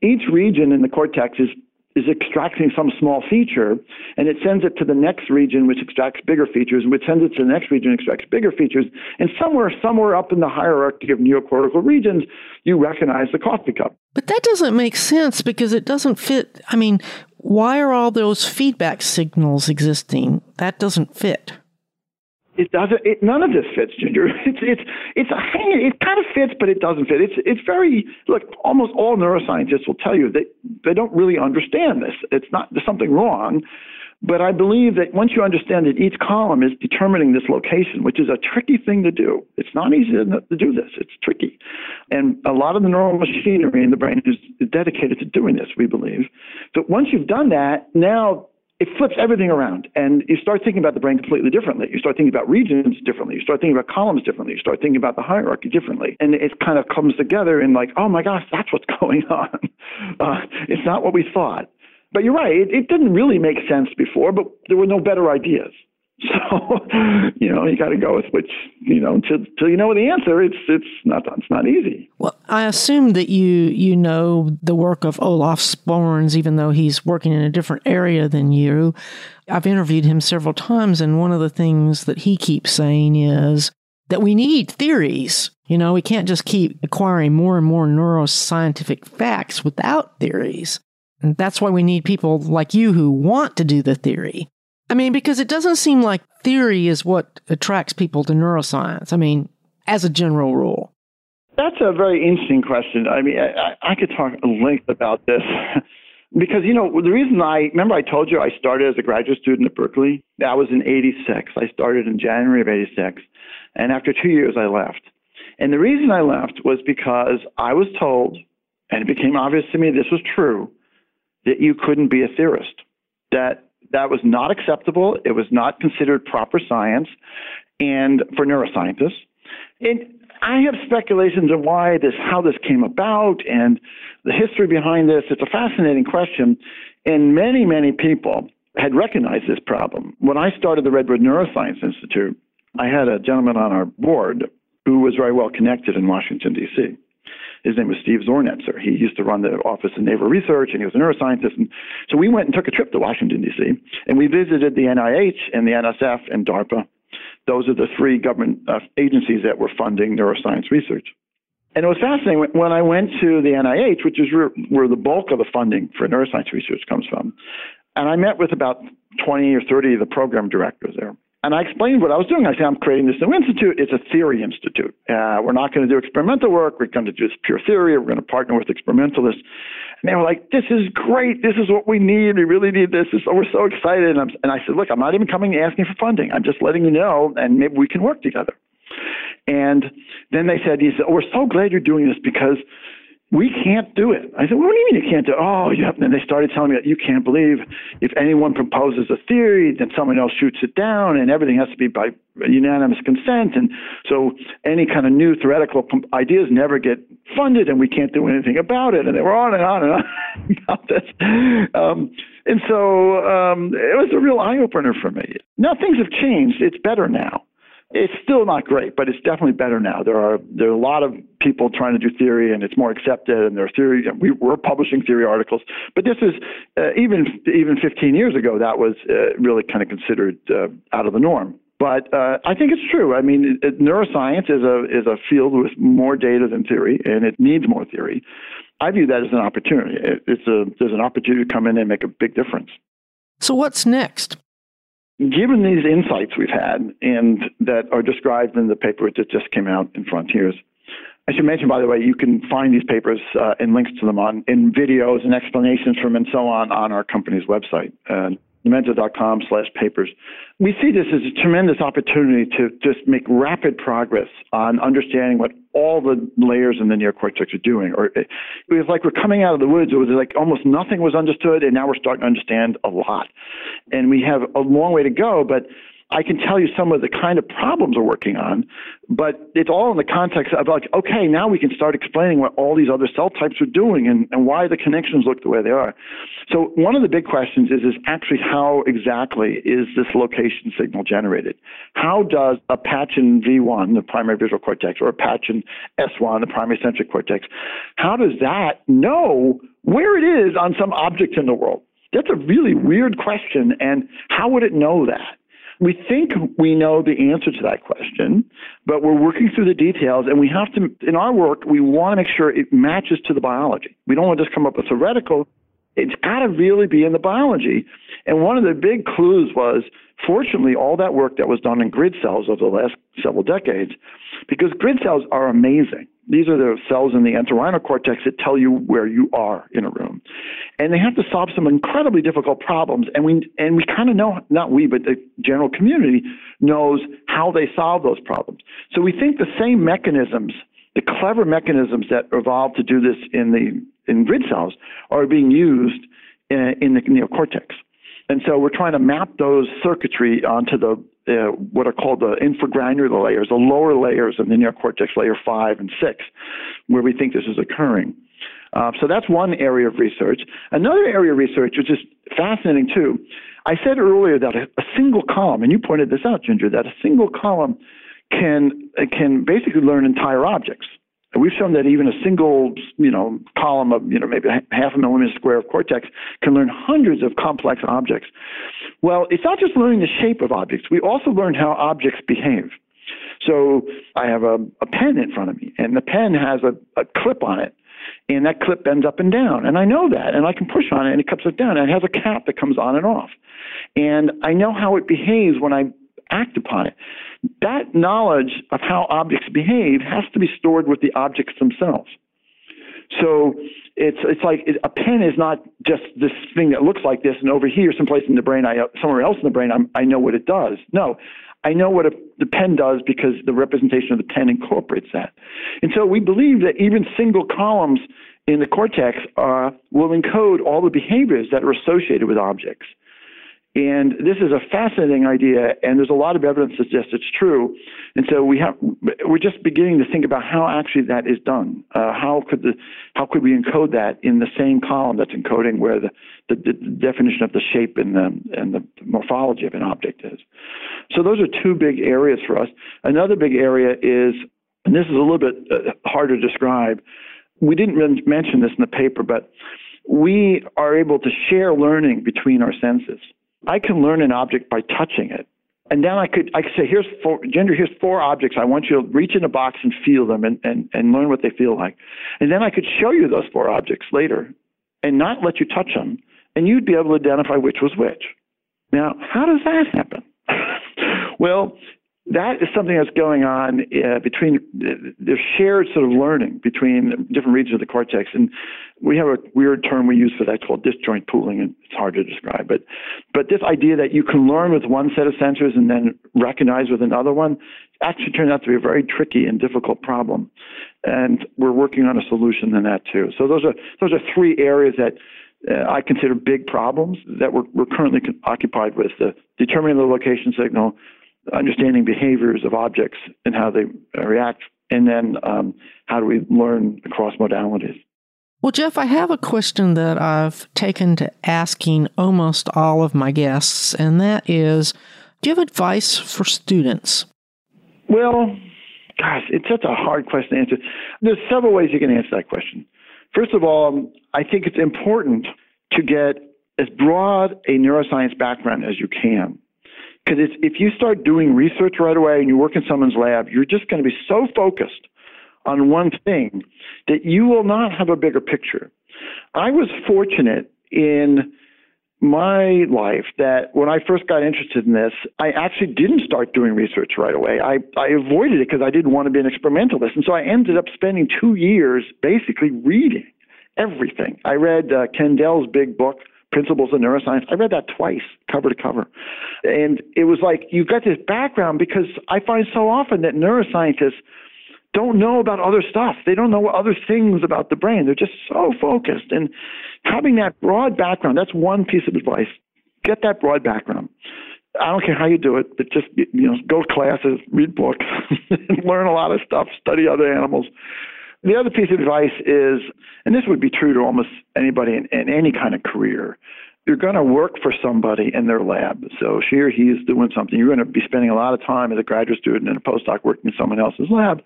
[SPEAKER 2] each region in the cortex is is extracting some small feature and it sends it to the next region which extracts bigger features and which sends it to the next region extracts bigger features. And somewhere somewhere up in the hierarchy of neocortical regions you recognize the coffee cup.
[SPEAKER 1] But that doesn't make sense because it doesn't fit i mean why are all those feedback signals existing? That doesn't fit
[SPEAKER 2] it doesn't. It, none of this fits, Ginger. It's it's it's a. It kind of fits, but it doesn't fit. It's it's very look. Almost all neuroscientists will tell you that they don't really understand this. It's not there's something wrong, but I believe that once you understand that each column is determining this location, which is a tricky thing to do. It's not easy to, to do this. It's tricky, and a lot of the neural machinery in the brain is dedicated to doing this. We believe. But once you've done that, now it flips everything around and you start thinking about the brain completely differently. You start thinking about regions differently. You start thinking about columns differently. You start thinking about the hierarchy differently. And it kind of comes together in like, oh my gosh, that's what's going on. Uh, it's not what we thought. But you're right. It, it didn't really make sense before, but there were no better ideas. So, you know, you got to go with which, you know, until, until you know the answer, it's it's not it's not easy.
[SPEAKER 1] Well, I assume that you you know the work of Olaf Sporns, even though he's working in a different area than you. I've interviewed him several times, and one of the things that he keeps saying is that we need theories. You know, we can't just keep acquiring more and more neuroscientific facts without theories. And that's why we need people like you who want to do the theory. I mean, because it doesn't seem like theory is what attracts people to neuroscience. I mean, as a general rule.
[SPEAKER 2] That's a very interesting question. I mean, I, I could talk at length about this. because you know the reason I remember I told you I started as a graduate student at Berkeley. That was in '86. I started in January of '86, and after two years I left. And the reason I left was because I was told, and it became obvious to me this was true, that you couldn't be a theorist. That that was not acceptable. It was not considered proper science, and for neuroscientists. And I have speculations of why this, how this came about, and the history behind this. It's a fascinating question, and many, many people had recognized this problem. When I started the Redwood Neuroscience Institute, I had a gentleman on our board who was very well connected in Washington, D.C. His name was Steve Zornetzer. He used to run the Office of Naval Research, and he was a neuroscientist. And so we went and took a trip to Washington, D.C., and we visited the NIH and the NSF and DARPA. Those are the three government uh, agencies that were funding neuroscience research. And it was fascinating when I went to the NIH, which is where the bulk of the funding for neuroscience research comes from. And I met with about 20 or 30 of the program directors there. And I explained what I was doing. I said, I'm creating this new institute. It's a theory institute. Uh, we're not going to do experimental work. We're going to do pure theory. We're going to partner with experimentalists. And they were like, this is great. This is what we need. We really need this. So we're so excited. And, and, i said, look, I'm not even coming asking for funding. I'm just letting you know, and maybe we can work together. And then they said, he said, oh, we're so glad you're doing this because – we can't do it. I said, what do you mean you can't do it? Oh, you have, and they started telling me that you can't believe if anyone proposes a theory, then someone else shoots it down, and everything has to be by unanimous consent. And so any kind of new theoretical ideas never get funded, and we can't do anything about it. And they were on and on and on about this. Um, and so um, it was a real eye opener for me. Now things have changed. It's better now. It's still not great, but it's definitely better now. There are there are a lot of people trying to do theory, and it's more accepted. And there are theory. We, we're publishing theory articles, but this is uh, even even 15 years ago that was uh, really kind of considered uh, out of the norm. But uh, I think it's true. I mean, it, neuroscience is a is a field with more data than theory, and it needs more theory. I view that as an opportunity. It, it's a there's an opportunity to come in and make a big difference.
[SPEAKER 1] So what's next?
[SPEAKER 2] Given these insights we've had and that are described in the paper that just came out in Frontiers, I should mention, by the way, you can find these papers uh, and links to them on in videos and explanations from and so on on our company's website. Uh, Numenta.com slash papers. We see this as a tremendous opportunity to just make rapid progress on understanding what all the layers in the neocortex are doing. Or it was like we're coming out of the woods. It was like almost nothing was understood, and now we're starting to understand a lot. And we have a long way to go, but I can tell you some of the kind of problems we're working on, but it's all in the context of like, okay, now we can start explaining what all these other cell types are doing and, and why the connections look the way they are. So one of the big questions is, is actually how exactly is this location signal generated? How does a patch in V1, the primary visual cortex, or a patch in S1, the primary sensory cortex, how does that know where it is on some object in the world? That's a really weird question, and how would it know that? We think we know the answer to that question, but we're working through the details, and we have to, in our work, we want to make sure it matches to the biology. We don't want to just come up with theoretical. It's got to really be in the biology. And one of the big clues was, fortunately, all that work that was done in grid cells over the last several decades, because grid cells are amazing. These are the cells in the entorhinal cortex that tell you where you are in a room. And they have to solve some incredibly difficult problems. And we, and we kind of know, not we, but the general community knows how they solve those problems. So we think the same mechanisms, the clever mechanisms that evolved to do this in the in grid cells are being used in, in the neocortex. And so we're trying to map those circuitry onto the what are called the infragranular layers, the lower layers of the neocortex, layer five and six, where we think this is occurring. Uh, so that's one area of research. Another area of research, which is fascinating too, I said earlier that a, a single column, and you pointed this out, Ginger, that a single column can can basically learn entire objects. And we've shown that even a single, you know, column of, you know, maybe half a millimeter square of cortex can learn hundreds of complex objects. Well, it's not just learning the shape of objects. We also learn how objects behave. So I have a, a pen in front of me, and the pen has a, a clip on it, and that clip bends up and down. And I know that, and I can push on it, and it cups it down. And it has a cap that comes on and off. And I know how it behaves when I act upon it. That knowledge of how objects behave has to be stored with the objects themselves. So it's it's like a pen is not just this thing that looks like this, and over here, someplace in the brain, I somewhere else in the brain, I'm, I know what it does. No, I know what a, the pen does because the representation of the pen incorporates that. And so we believe that even single columns in the cortex uh, will encode all the behaviors that are associated with objects. And this is a fascinating idea, and there's a lot of evidence that suggests it's true. And so we have, we're just beginning to think about how actually that is done. Uh, how could the, how could we encode that in the same column that's encoding where the, the, the definition of the shape and the and the morphology of an object is? So those are two big areas for us. Another big area is, and this is a little bit uh, hard to describe. We didn't mention this in the paper, but we are able to share learning between our senses. I can learn an object by touching it. And then I could I could say, here's four Ginger, here's four objects. I want you to reach in a box and feel them and, and, and learn what they feel like. And then I could show you those four objects later and not let you touch them, and you'd be able to identify which was which. Now, how does that happen? well, that is something that's going on uh, between the shared sort of learning between different regions of the cortex. And we have a weird term we use for that called disjoint pooling, and it's hard to describe. But but this idea that you can learn with one set of sensors and then recognize with another one actually turned out to be a very tricky and difficult problem. And we're working on a solution in that too. So those are those are three areas that uh, I consider big problems that we're, we're currently occupied with: the determining the location signal, understanding behaviors of objects and how they react, and then um, how do we learn across modalities.
[SPEAKER 1] Well, Jeff, I have a question that I've taken to asking almost all of my guests, and that is do you have advice for students?
[SPEAKER 2] Well, gosh, it's such a hard question to answer. There's several ways you can answer that question. First of all, I think it's important to get as broad a neuroscience background as you can. Because if you start doing research right away and you work in someone's lab, you're just going to be so focused on one thing that you will not have a bigger picture. I was fortunate in my life that when I first got interested in this, I actually didn't start doing research right away. I, I avoided it because I didn't want to be an experimentalist. And so I ended up spending two years basically reading everything. I read uh, Kandel's big book, Principles of Neuroscience. I read that twice, cover to cover. And it was like, you've got this background because I find so often that neuroscientists don't know about other stuff. They don't know other things about the brain. They're just so focused. And having that broad background, that's one piece of advice. Get that broad background. I don't care how you do it, but just you know, go to classes, read books, learn a lot of stuff, study other animals. The other piece of advice is, and this would be true to almost anybody in, in any kind of career, you're going to work for somebody in their lab. So she or he is doing something. You're going to be spending a lot of time as a graduate student and a postdoc working in someone else's lab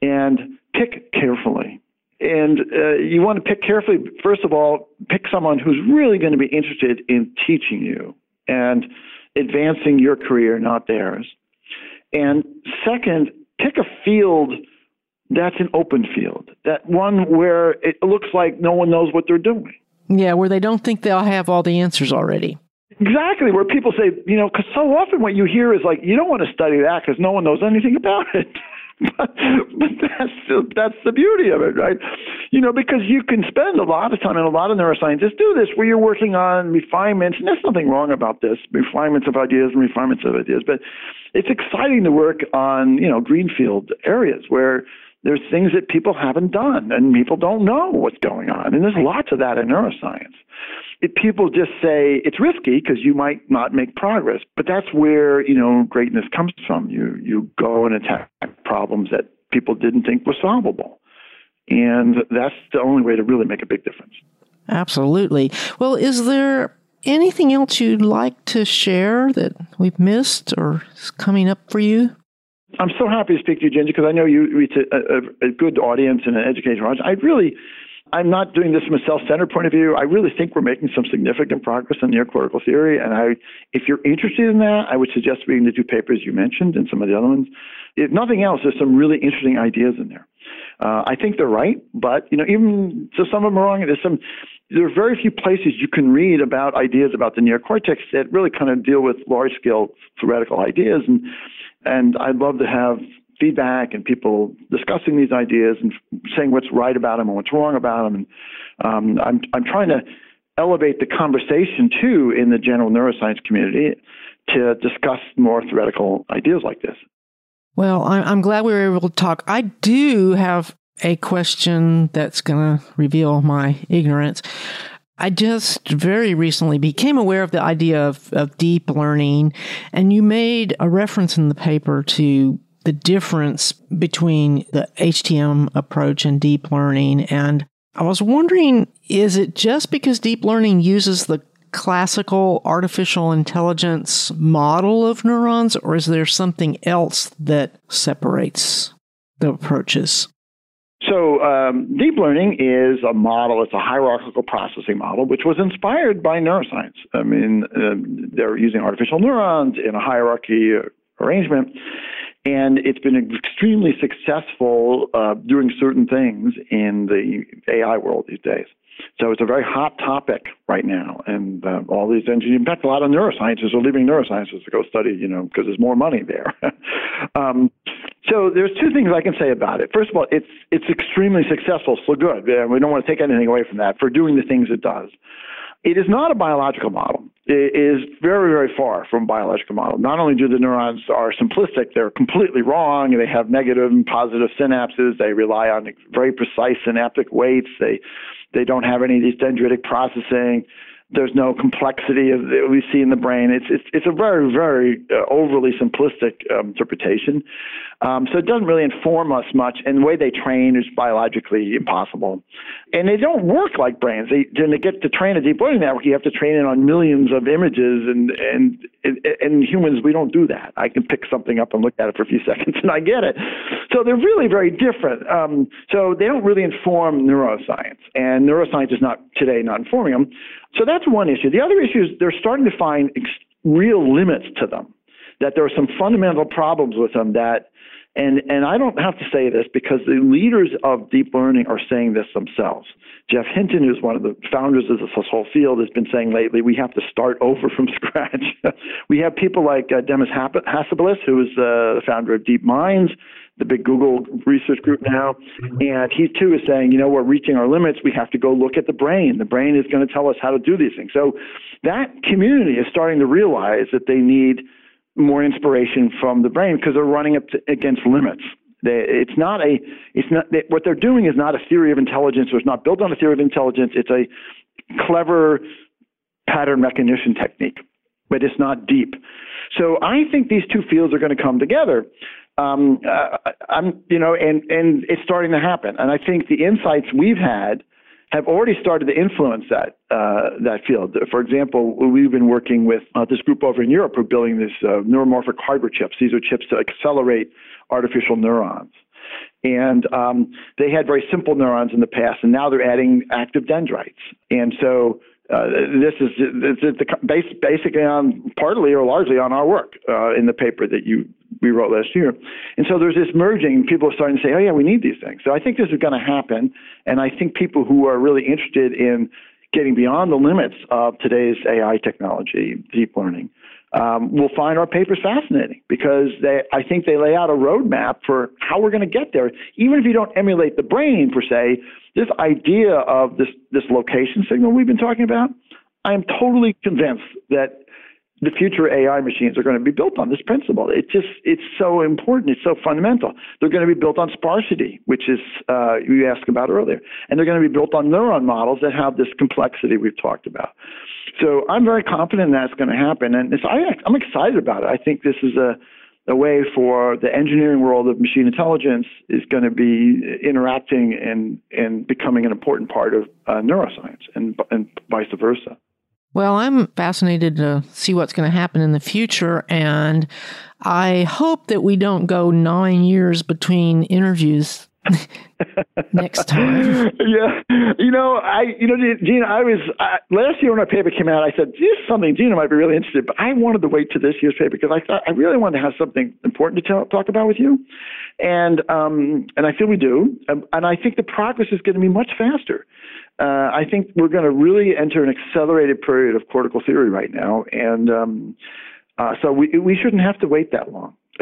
[SPEAKER 2] and pick carefully. And uh, you want to pick carefully, first of all, pick someone who's really going to be interested in teaching you and advancing your career, not theirs. And second, pick a field that's an open field, that one where it looks like no one knows what they're doing.
[SPEAKER 1] Yeah, where they don't think they'll have all the answers already.
[SPEAKER 2] Exactly, where people say, you know, because so often what you hear is like, you don't want to study that because no one knows anything about it. but, but that's the, that's the beauty of it, right? You know, because you can spend a lot of time, and a lot of neuroscientists do this, where you're working on refinements, and there's nothing wrong about this, refinements of ideas and refinements of ideas, but it's exciting to work on, you know, greenfield areas where there's things that people haven't done and people don't know what's going on. And there's lots of that in neuroscience. If people just say it's risky because you might not make progress, but that's where, you know, greatness comes from. You you go and attack problems that people didn't think were solvable. And that's the only way to really make a big difference.
[SPEAKER 1] Absolutely. Well, is there anything else you'd like to share that we've missed or is coming up for you?
[SPEAKER 2] I'm so happy to speak to you, Ginger, because I know you reach a, a, a, good audience and an educational audience. I really, I'm not doing this from a self-centered point of view. I really think we're making some significant progress in neocortical theory, and I, if you're interested in that, I would suggest reading the two papers you mentioned and some of the other ones. If nothing else, there's some really interesting ideas in there. Uh, I think they're right, but you know, even so, some of them are wrong. There's some. There are very few places you can read about ideas about the neocortex that really kind of deal with large-scale theoretical ideas, and And I'd love to have feedback and people discussing these ideas and saying what's right about them and what's wrong about them. And um, I'm, I'm trying to elevate the conversation too in the general neuroscience community to discuss more theoretical ideas like this.
[SPEAKER 1] Well, I'm glad we were able to talk. I do have a question that's going to reveal my ignorance. I just very recently became aware of the idea of, of deep learning, and you made a reference in the paper to the difference between the HTM approach and deep learning. And I was wondering, is it just because deep learning uses the classical artificial intelligence model of neurons, or is there something else that separates the approaches?
[SPEAKER 2] So, um, deep learning is a model, it's a hierarchical processing model, which was inspired by neuroscience. I mean, uh, they're using artificial neurons in a hierarchy arrangement. And it's been extremely successful uh, doing certain things in the AI world these days. So it's a very hot topic right now, and uh, all these engineers, in fact, a lot of neuroscientists are leaving neurosciences to go study, you know, because there's more money there. um, so there's two things I can say about it. First of all, it's it's extremely successful, so good. We don't want to take anything away from that for doing the things it does. It is not a biological model. It is very, very far from biological model. Not only do the neurons are simplistic, they're completely wrong. They have negative and positive synapses. They rely on very precise synaptic weights. They they don't have any of these dendritic processing. There's no complexity that we see in the brain. It's it's it's a very very uh, overly simplistic um, interpretation. Um, so it doesn't really inform us much. And the way they train is biologically impossible. And they don't work like brains. They get to train a deep learning network, you have to train it on millions of images. And and and humans, we don't do that. I can pick something up and look at it for a few seconds, and I get it. So they're really very different. Um, so they don't really inform neuroscience, and neuroscience is not today not informing them. So that's one issue. The other issue is they're starting to find ex- real limits to them, that there are some fundamental problems with them that, and, and I don't have to say this because the leaders of deep learning are saying this themselves. Geoff Hinton, who's one of the founders of this whole field, has been saying lately we have to start over from scratch. we have people like uh, Demis Hassabis, who is uh, the founder of DeepMinds, the big Google research group now. And he too is saying, you know, we're reaching our limits. We have to go look at the brain. The brain is going to tell us how to do these things. So that community is starting to realize that they need more inspiration from the brain because they're running up to, against limits. They, it's not a, it's not, they, what they're doing is not a theory of intelligence or it's not built on a theory of intelligence. It's a clever pattern recognition technique, but it's not deep. So I think these two fields are going to come together um, uh, I'm, you know, and and it's starting to happen. And I think the insights we've had have already started to influence that uh, that field. For example, we've been working with uh, this group over in Europe who are building these uh, neuromorphic hardware chips. These are chips to accelerate artificial neurons. And um, they had very simple neurons in the past, and now they're adding active dendrites. And so uh, this is it's, it's basically on partly or largely on our work uh, in the paper that you we wrote last year. And so there's this merging. People are starting to say, "Oh yeah, we need these things." So I think this is going to happen, and I think people who are really interested in getting beyond the limits of today's AI technology, deep learning, um, will find our papers fascinating because they, I think they lay out a roadmap for how we're going to get there. Even if you don't emulate the brain per se, this idea of this this location signal we've been talking about, I am totally convinced that the future AI machines are going to be built on this principle. It just it's so important. It's so fundamental. They're going to be built on sparsity, which is uh, you asked about earlier, and they're going to be built on neuron models that have this complexity we've talked about. So I'm very confident that's going to happen, and I, I'm excited about it. I think this is a a way for the engineering world of machine intelligence is going to be interacting and and becoming an important part of uh, neuroscience and and vice versa.
[SPEAKER 1] Well, I'm fascinated to see what's going to happen in the future, and I hope that we don't go nine years between interviews next time.
[SPEAKER 2] Yeah, you know, I, you know, Gina, I was last year when our paper came out, I said, "This is something Gina might be really interested." But I wanted to wait to this year's paper because I thought I really wanted to have something important to tell, talk about with you, and um, and I feel we do, and, and I think the progress is going to be much faster uh, I think we're going to really enter an accelerated period of cortical theory right now, and um, uh, so we we shouldn't have to wait that long.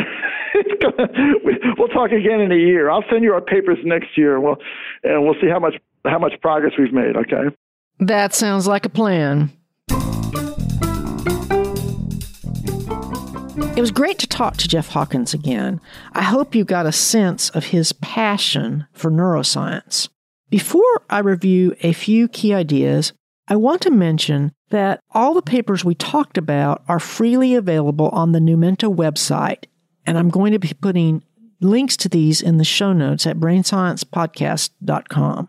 [SPEAKER 2] we'll talk again in a year. I'll send you our papers next year, and we'll and we'll see how much how much progress we've made. Okay.
[SPEAKER 1] That sounds like a plan. It was great to talk to Jeff Hawkins again. I hope you got a sense of his passion for neuroscience. Before I review a few key ideas, I want to mention that all the papers we talked about are freely available on the Numenta website, and I'm going to be putting links to these in the show notes at brainsciencepodcast.com.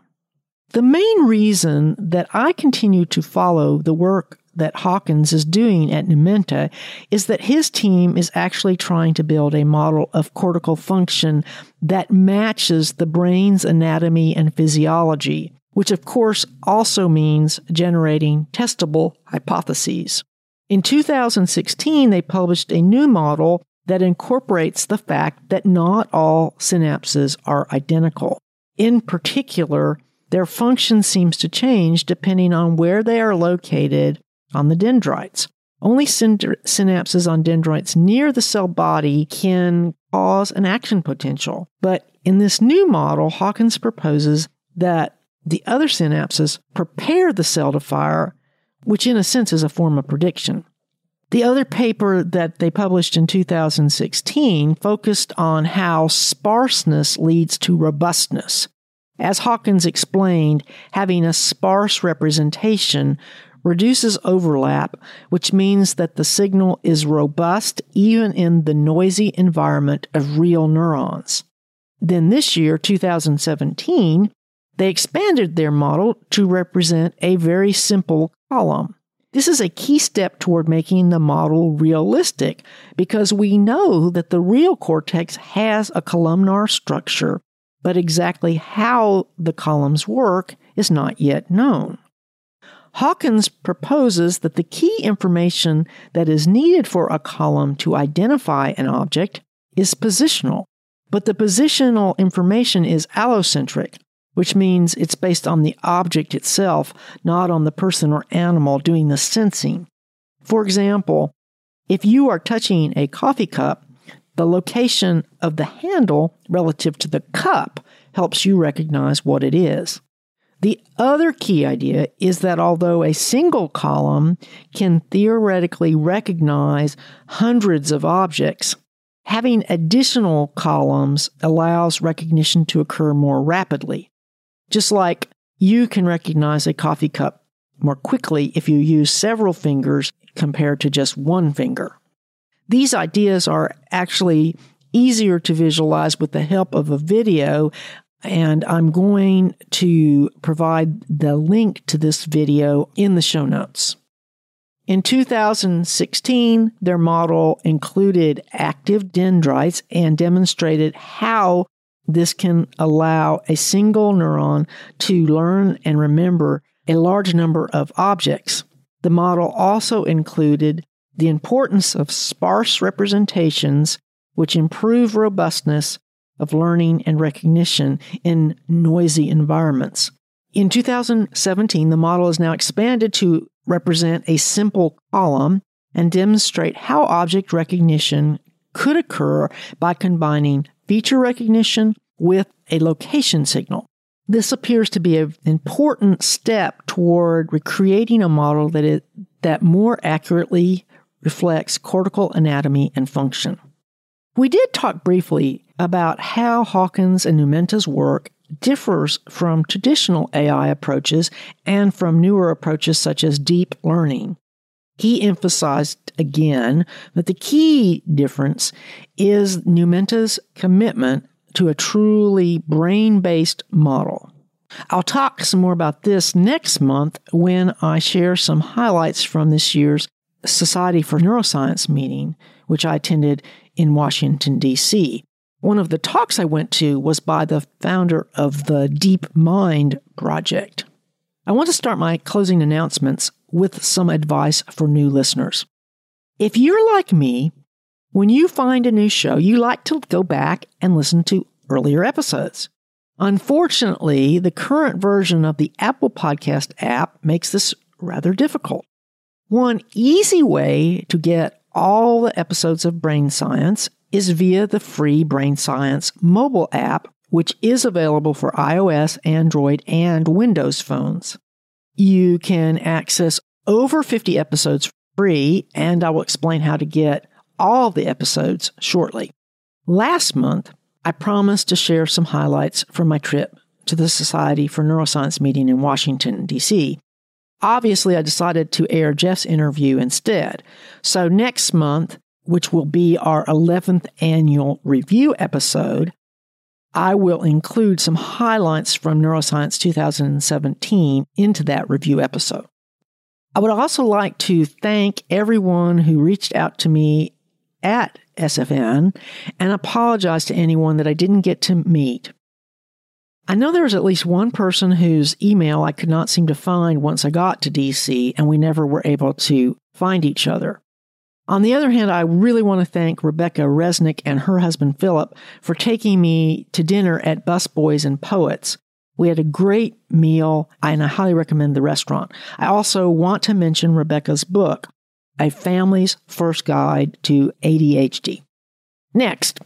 [SPEAKER 1] The main reason that I continue to follow the work that Hawkins is doing at Numenta is that his team is actually trying to build a model of cortical function that matches the brain's anatomy and physiology, which of course also means generating testable hypotheses. In 2016, they published a new model that incorporates the fact that not all synapses are identical. In particular, their function seems to change depending on where they are located on the dendrites. Only synapses on dendrites near the cell body can cause an action potential. But in this new model, Hawkins proposes that the other synapses prepare the cell to fire, which in a sense is a form of prediction. The other paper that they published in 2016 focused on how sparseness leads to robustness. As Hawkins explained, having a sparse representation reduces overlap, which means that the signal is robust even in the noisy environment of real neurons. Then this year, 2017, they expanded their model to represent a very simple column. This is a key step toward making the model realistic because we know that the real cortex has a columnar structure, but exactly how the columns work is not yet known. Hawkins proposes that the key information that is needed for a column to identify an object is positional, but the positional information is allocentric, which means it's based on the object itself, not on the person or animal doing the sensing. For example, if you are touching a coffee cup, the location of the handle relative to the cup helps you recognize what it is. The other key idea is that although a single column can theoretically recognize hundreds of objects, having additional columns allows recognition to occur more rapidly. Just like you can recognize a coffee cup more quickly if you use several fingers compared to just one finger. These ideas are actually easier to visualize with the help of a video, and I'm going to provide the link to this video in the show notes. In 2016, their model included active dendrites and demonstrated how this can allow a single neuron to learn and remember a large number of objects. The model also included the importance of sparse representations, which improve robustness of learning and recognition in noisy environments. In 2017, the model is now expanded to represent a simple column and demonstrate how object recognition could occur by combining feature recognition with a location signal. This appears to be an important step toward recreating a model that, it, that more accurately reflects cortical anatomy and function. We did talk briefly about how Hawkins and Numenta's work differs from traditional AI approaches and from newer approaches such as deep learning. He emphasized again that the key difference is Numenta's commitment to a truly brain based model. I'll talk some more about this next month when I share some highlights from this year's Society for Neuroscience meeting, which I attended in Washington, D.C. One of the talks I went to was by the founder of the Deep Mind Project. I want to start my closing announcements with some advice for new listeners. If you're like me, when you find a new show, you like to go back and listen to earlier episodes. Unfortunately, the current version of the Apple Podcast app makes this rather difficult. One easy way to get all the episodes of Brain Science is via the free Brain Science mobile app, which is available for iOS, Android, and Windows phones. You can access over 50 episodes free, and I will explain how to get all the episodes shortly. Last month, I promised to share some highlights from my trip to the Society for Neuroscience meeting in Washington, D.C. Obviously, I decided to air Jeff's interview instead. So next month, which will be our 11th annual review episode, I will include some highlights from Neuroscience 2017 into that review episode. I would also like to thank everyone who reached out to me at SFN and apologize to anyone that I didn't get to meet. I know there was at least one person whose email I could not seem to find once I got to DC, and we never were able to find each other. On the other hand, I really want to thank Rebecca Resnick and her husband Philip for taking me to dinner at Busboys and Poets. We had a great meal, and I highly recommend the restaurant. I also want to mention Rebecca's book, A Family's First Guide to ADHD. Next,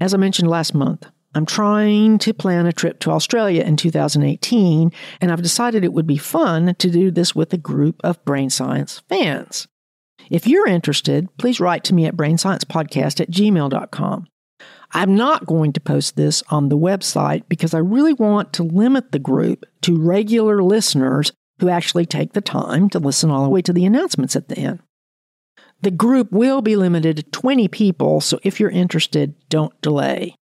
[SPEAKER 1] as I mentioned last month, I'm trying to plan a trip to Australia in 2018, and I've decided it would be fun to do this with a group of brain science fans. If you're interested, please write to me at brainsciencepodcast at gmail.com. I'm not going to post this on the website because I really want to limit the group to regular listeners who actually take the time to listen all the way to the announcements at the end. The group will be limited to 20 people, so if you're interested, don't delay.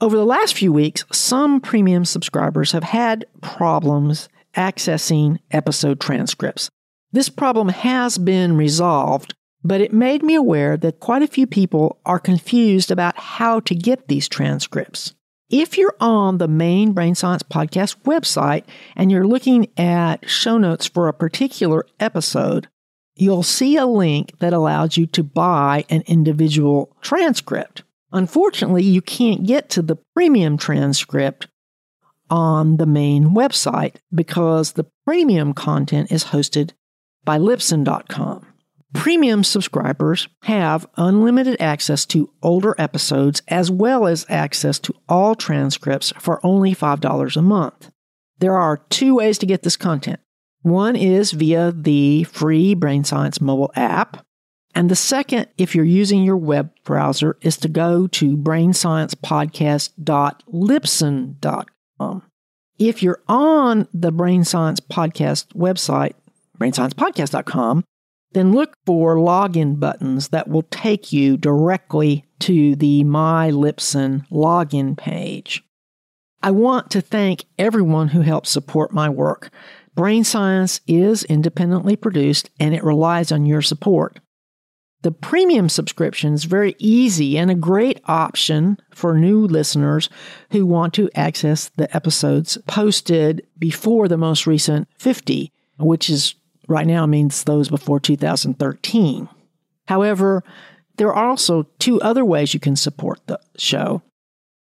[SPEAKER 1] Over the last few weeks, some premium subscribers have had problems accessing episode transcripts. This problem has been resolved, but it made me aware that quite a few people are confused about how to get these transcripts. If you're on the main Brain Science Podcast website and you're looking at show notes for a particular episode, you'll see a link that allows you to buy an individual transcript. Unfortunately, you can't get to the premium transcript on the main website because the premium content is hosted by Libsyn.com. Premium subscribers have unlimited access to older episodes as well as access to all transcripts for only $5 a month. There are two ways to get this content. One is via the free Brain Science mobile app, and the second, if you're using your web browser, is to go to brainsciencepodcast.libsyn.com. If you're on the Brain Science Podcast website, brainsciencepodcast.com, then look for login buttons that will take you directly to the My Libsyn login page. I want to thank everyone who helps support my work. Brain Science is independently produced and it relies on your support. The premium subscription is very easy and a great option for new listeners who want to access the episodes posted before the most recent 50, which is right now means those before 2013. However, there are also two other ways you can support the show.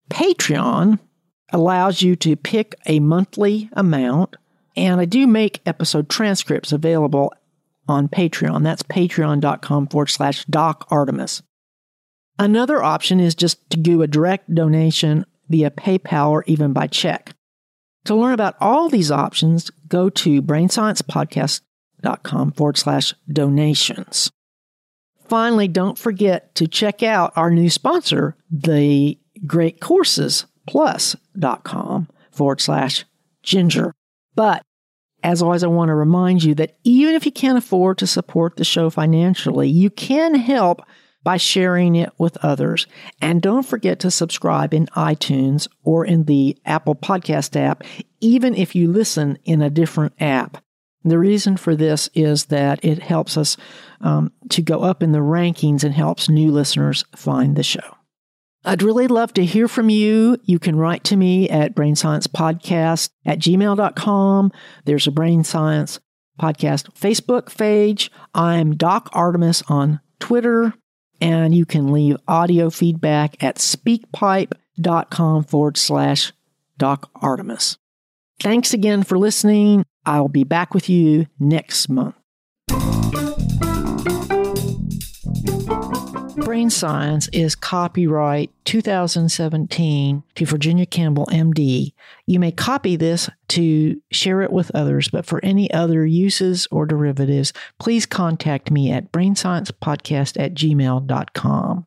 [SPEAKER 1] Patreon allows you to pick a monthly amount, and I do make episode transcripts available on Patreon. That's patreon.com forward slash Doc Artemis. Another option is just to do a direct donation via PayPal or even by check. To learn about all these options, go to brainsciencepodcast.com forward slash donations. Finally, don't forget to check out our new sponsor, the Great Courses Plus.com forward slash ginger. But as always, I want to remind you that even if you can't afford to support the show financially, you can help by sharing it with others. And don't forget to subscribe in iTunes or in the Apple Podcast app, even if you listen in a different app. The reason for this is that it helps us um, to go up in the rankings and helps new listeners find the show. I'd really love to hear from you. You can write to me at brainsciencepodcast at gmail.com. There's a Brain Science Podcast Facebook page. I'm Doc Artemis on Twitter, and you can leave audio feedback at speakpipe.com forward slash Doc Artemis. Thanks again for listening. I'll be back with you next month. Brain Science is copyright 2017 to Virginia Campbell, MD. You may copy this to share it with others, but for any other uses or derivatives, please contact me at brainsciencepodcast at gmail.com.